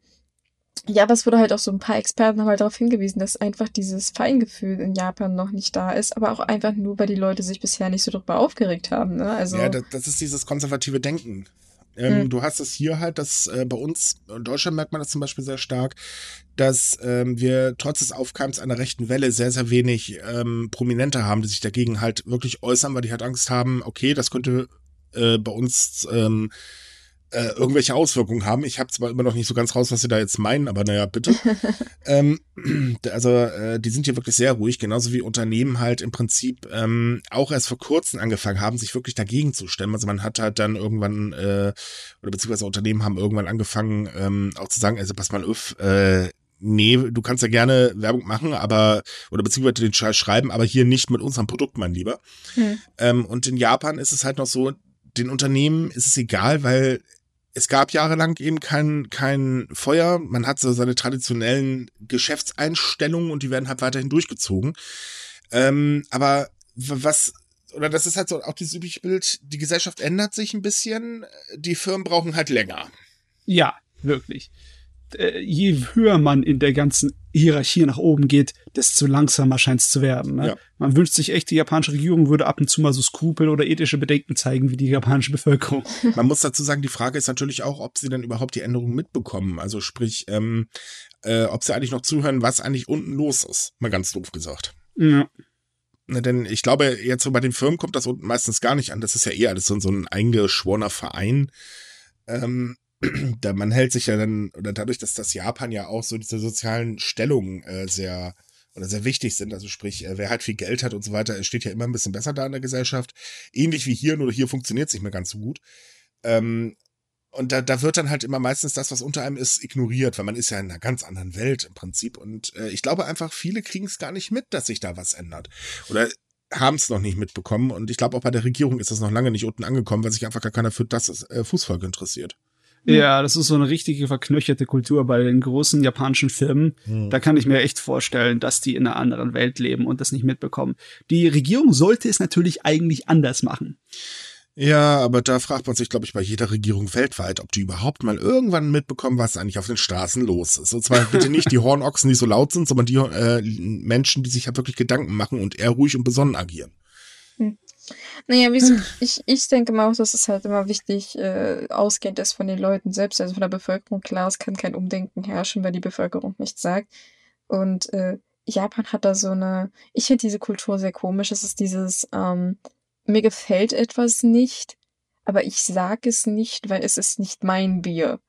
ja, aber es wurde halt auch so ein paar Experten haben halt darauf hingewiesen, dass einfach dieses Feingefühl in Japan noch nicht da ist, aber auch einfach nur, weil die Leute sich bisher nicht so darüber aufgeregt haben. Ne? Also,
ja, das, das ist dieses konservative Denken. Ähm, hm. Du hast es hier halt, dass äh, bei uns, in Deutschland merkt man das zum Beispiel sehr stark, dass ähm, wir trotz des Aufkeims einer rechten Welle sehr, sehr wenig ähm, Prominente haben, die sich dagegen halt wirklich äußern, weil die halt Angst haben, okay, das könnte äh, bei uns ähm, äh, irgendwelche Auswirkungen haben. Ich habe zwar immer noch nicht so ganz raus, was sie da jetzt meinen, aber naja, bitte. ähm, also äh, die sind hier wirklich sehr ruhig, genauso wie Unternehmen halt im Prinzip ähm, auch erst vor kurzem angefangen haben, sich wirklich dagegen zu stemmen. Also man hat halt dann irgendwann, äh, oder beziehungsweise Unternehmen haben irgendwann angefangen, ähm, auch zu sagen, also pass mal auf, äh, nee, du kannst ja gerne Werbung machen, aber, oder beziehungsweise den Scheiß schreiben, aber hier nicht mit unserem Produkt, mein Lieber. Hm. Ähm, und in Japan ist es halt noch so, den Unternehmen ist es egal, weil es gab jahrelang eben kein, kein Feuer. Man hat so seine traditionellen Geschäftseinstellungen und die werden halt weiterhin durchgezogen. Ähm, aber was, oder das ist halt so auch dieses übliche Bild, die Gesellschaft ändert sich ein bisschen, die Firmen brauchen halt länger.
Ja, wirklich. Äh, je höher man in der ganzen Hierarchie nach oben geht, desto langsamer scheint es zu werden. Ne? Ja. Man wünscht sich echt, die japanische Regierung würde ab und zu mal so Skrupel oder ethische Bedenken zeigen wie die japanische Bevölkerung.
Man muss dazu sagen, die Frage ist natürlich auch, ob sie dann überhaupt die Änderungen mitbekommen. Also sprich, ähm, äh, ob sie eigentlich noch zuhören, was eigentlich unten los ist. Mal ganz doof gesagt. Ja. Na, denn ich glaube, jetzt so bei den Firmen kommt das unten meistens gar nicht an. Das ist ja eher alles so, so ein eingeschworener Verein. Ähm, da man hält sich ja dann, oder dadurch, dass das Japan ja auch so diese sozialen Stellungen äh, sehr oder sehr wichtig sind, also sprich, äh, wer halt viel Geld hat und so weiter, steht ja immer ein bisschen besser da in der Gesellschaft. Ähnlich wie hier, nur hier funktioniert es nicht mehr ganz so gut. Ähm, und da, da wird dann halt immer meistens das, was unter einem ist, ignoriert, weil man ist ja in einer ganz anderen Welt im Prinzip. Und äh, ich glaube einfach, viele kriegen es gar nicht mit, dass sich da was ändert. Oder haben es noch nicht mitbekommen. Und ich glaube, auch bei der Regierung ist das noch lange nicht unten angekommen, weil sich einfach gar keiner für das äh, Fußvolk interessiert.
Ja, das ist so eine richtige verknöcherte Kultur bei den großen japanischen Firmen. Hm. Da kann ich mir echt vorstellen, dass die in einer anderen Welt leben und das nicht mitbekommen. Die Regierung sollte es natürlich eigentlich anders machen.
Ja, aber da fragt man sich, glaube ich, bei jeder Regierung weltweit, ob die überhaupt mal irgendwann mitbekommen, was eigentlich auf den Straßen los ist. Und zwar bitte nicht die Hornochsen, die so laut sind, sondern die äh, Menschen, die sich ja wirklich Gedanken machen und eher ruhig und besonnen agieren.
Hm. Naja, wie so, ich, ich denke mal auch, dass es halt immer wichtig äh, ausgehend ist von den Leuten selbst, also von der Bevölkerung. Klar, es kann kein Umdenken herrschen, weil die Bevölkerung nichts sagt. Und äh, Japan hat da so eine, ich finde diese Kultur sehr komisch. Es ist dieses, ähm, mir gefällt etwas nicht, aber ich sag es nicht, weil es ist nicht mein Bier.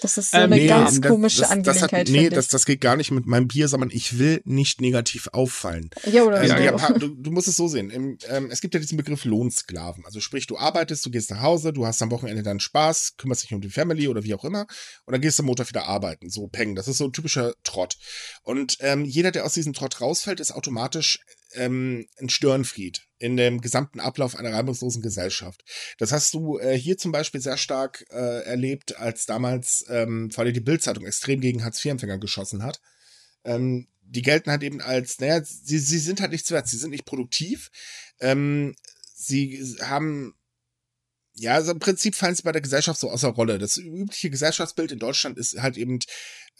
Das ist so ähm, eine nee, ganz komische das, Angelegenheit.
Das hat, nee, das, das geht gar nicht mit meinem Bier, sondern ich will nicht negativ auffallen.
Ja, oder
also, ja, du, du, musst es so sehen. Im, ähm, es gibt ja diesen Begriff Lohnsklaven. Also sprich, du arbeitest, du gehst nach Hause, du hast am Wochenende deinen Spaß, kümmerst dich um die Family oder wie auch immer und dann gehst du am Montag wieder arbeiten. So peng. Das ist so ein typischer Trott. Und ähm, jeder, der aus diesem Trott rausfällt, ist automatisch ähm, ein Störenfried in dem gesamten Ablauf einer reibungslosen Gesellschaft. Das hast du äh, hier zum Beispiel sehr stark äh, erlebt, als damals ähm, vor allem die Bildzeitung extrem gegen Hartz-IV-Empfänger geschossen hat. Ähm, die gelten halt eben als, naja, sie, sie sind halt nichts wert, sie sind nicht produktiv. Ähm, sie haben ja, also im Prinzip fallen sie bei der Gesellschaft so außer Rolle. Das übliche Gesellschaftsbild in Deutschland ist halt eben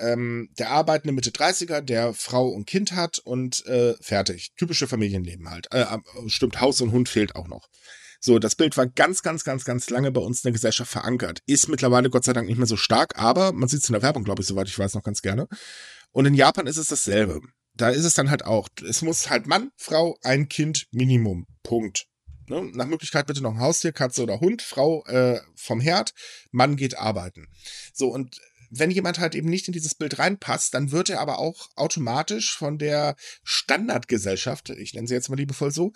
ähm, der arbeitende Mitte 30er, der Frau und Kind hat und äh, fertig. Typische Familienleben halt. Äh, stimmt, Haus und Hund fehlt auch noch. So, das Bild war ganz, ganz, ganz, ganz lange bei uns in der Gesellschaft verankert. Ist mittlerweile Gott sei Dank nicht mehr so stark, aber man sieht es in der Werbung, glaube ich, soweit ich weiß, noch ganz gerne. Und in Japan ist es dasselbe. Da ist es dann halt auch. Es muss halt Mann, Frau, ein Kind, Minimum. Punkt. Ne? Nach Möglichkeit bitte noch ein Haustier, Katze oder Hund, Frau äh, vom Herd, Mann geht arbeiten. So, und wenn jemand halt eben nicht in dieses Bild reinpasst, dann wird er aber auch automatisch von der Standardgesellschaft, ich nenne sie jetzt mal liebevoll so,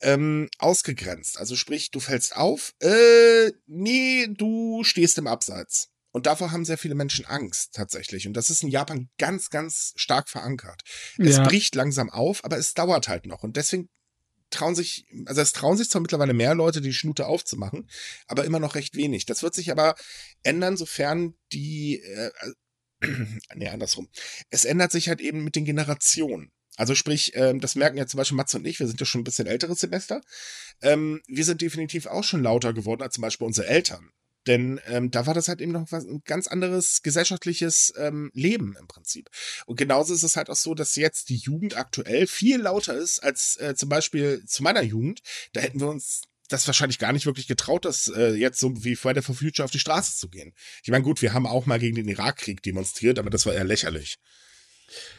ähm, ausgegrenzt. Also sprich, du fällst auf, äh, nee, du stehst im Abseits. Und davor haben sehr viele Menschen Angst tatsächlich. Und das ist in Japan ganz, ganz stark verankert. Es
Ja.
bricht langsam auf, aber es dauert halt noch. Und deswegen trauen sich, also es trauen sich zwar mittlerweile mehr Leute, die Schnute aufzumachen, aber immer noch recht wenig. Das wird sich aber ändern, sofern die, äh, nee, andersrum. Es ändert sich halt eben mit den Generationen. Also sprich, ähm, das merken ja zum Beispiel Mats und ich, wir sind ja schon ein bisschen älteres Semester. Ähm, wir sind definitiv auch schon lauter geworden als zum Beispiel unsere Eltern. Denn ähm, da war das halt eben noch was, ein ganz anderes gesellschaftliches ähm, Leben im Prinzip. Und genauso ist es halt auch so, dass jetzt die Jugend aktuell viel lauter ist als äh, zum Beispiel zu meiner Jugend. Da hätten wir uns das wahrscheinlich gar nicht wirklich getraut, das äh, jetzt so wie Friday for Future auf die Straße zu gehen. Ich meine, gut, wir haben auch mal gegen den Irakkrieg demonstriert, aber das war eher lächerlich.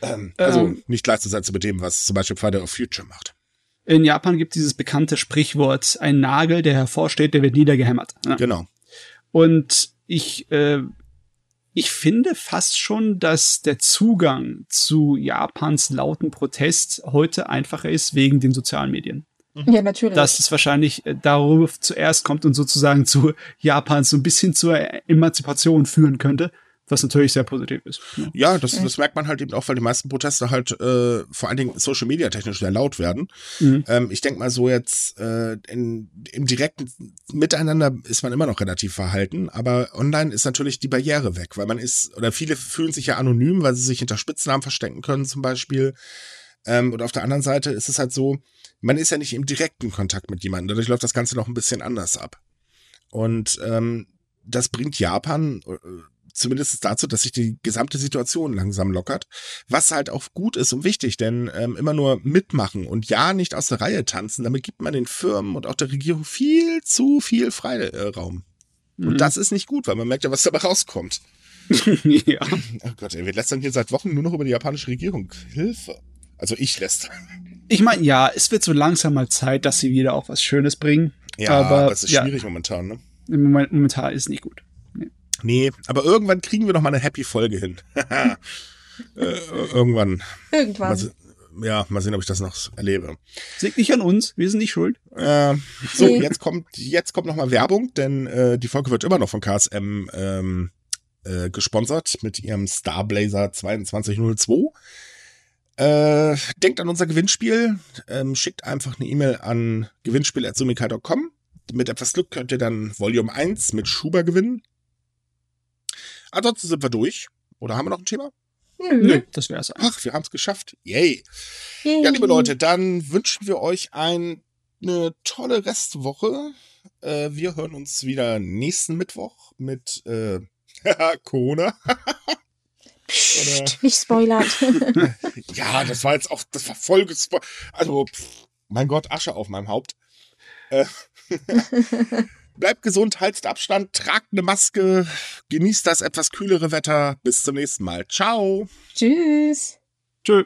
Ähm, also
Ähm.
nicht gleichzusetzen mit dem, was zum Beispiel Friday for Future macht.
In Japan gibt dieses bekannte Sprichwort, ein Nagel, der hervorsteht, der wird niedergehämmert. Ja.
Genau.
Und ich, äh, ich finde fast schon, dass der Zugang zu Japans lauten Protest heute einfacher ist wegen den sozialen Medien.
Ja, natürlich.
Dass es wahrscheinlich äh, darauf zuerst kommt und sozusagen zu Japans so ein bisschen zur Emanzipation führen könnte, was natürlich sehr positiv ist. ne?
Ja, das, das merkt man halt eben auch, weil die meisten Proteste halt äh, vor allen Dingen Social Media technisch sehr laut werden.
Mhm.
Ähm, ich denke mal so jetzt äh, in, im direkten Miteinander ist man immer noch relativ verhalten, aber online ist natürlich die Barriere weg, weil man ist, oder viele fühlen sich ja anonym, weil sie sich hinter Spitznamen verstecken können zum Beispiel. Ähm, und auf der anderen Seite ist es halt so, man ist ja nicht im direkten Kontakt mit jemandem, dadurch läuft das Ganze noch ein bisschen anders ab. Und ähm, das bringt Japan äh, zumindest dazu, dass sich die gesamte Situation langsam lockert, was halt auch gut ist und wichtig, denn ähm, immer nur mitmachen und ja nicht aus der Reihe tanzen, damit gibt man den Firmen und auch der Regierung viel zu viel Freiraum.
Mhm.
Und das ist nicht gut, weil man merkt ja, was dabei rauskommt.
ja.
Oh Gott, ey, wir lästern hier seit Wochen nur noch über die japanische Regierung. Hilfe. Also ich lästere.
Ich meine, ja, es wird so langsam mal Zeit, dass sie wieder auch was Schönes bringen.
Ja,
Aber,
aber, es ist
ja.
schwierig momentan, ne?
Moment, momentan ist nicht gut.
Nee, aber irgendwann kriegen wir noch mal eine happy Folge hin. äh, irgendwann. Mal,
Irgendwann.
se- ja, mal sehen, ob ich das noch erlebe.
Liegt nicht an uns, wir sind nicht schuld.
Äh, so,
Nee.
jetzt kommt, jetzt kommt noch mal Werbung, denn äh, die Folge wird immer noch von KSM ähm, äh, gesponsert mit ihrem Starblazer 2202. Äh, denkt an unser Gewinnspiel, ähm, schickt einfach eine E-Mail an gewinnspiel.sumika.com. Mit etwas Glück könnt ihr dann Volume 1 mit Schuber gewinnen. Ansonsten sind wir durch. Oder haben wir noch ein Thema?
Nö.
Nö, das wär's. eigentlich.
Ach, wir haben es geschafft. Yay.
Yay.
Ja, liebe Leute, dann wünschen wir euch ein, eine tolle Restwoche. Äh, wir hören uns wieder nächsten Mittwoch mit äh, Corona.
Psst, nicht spoilern.
Ja, das war jetzt auch, das war voll gespo Also, pff, mein Gott, Asche auf meinem Haupt. Äh, bleibt gesund, haltet Abstand, tragt eine Maske, genießt das etwas kühlere Wetter. Bis zum nächsten Mal. Ciao.
Tschüss.
Tschö.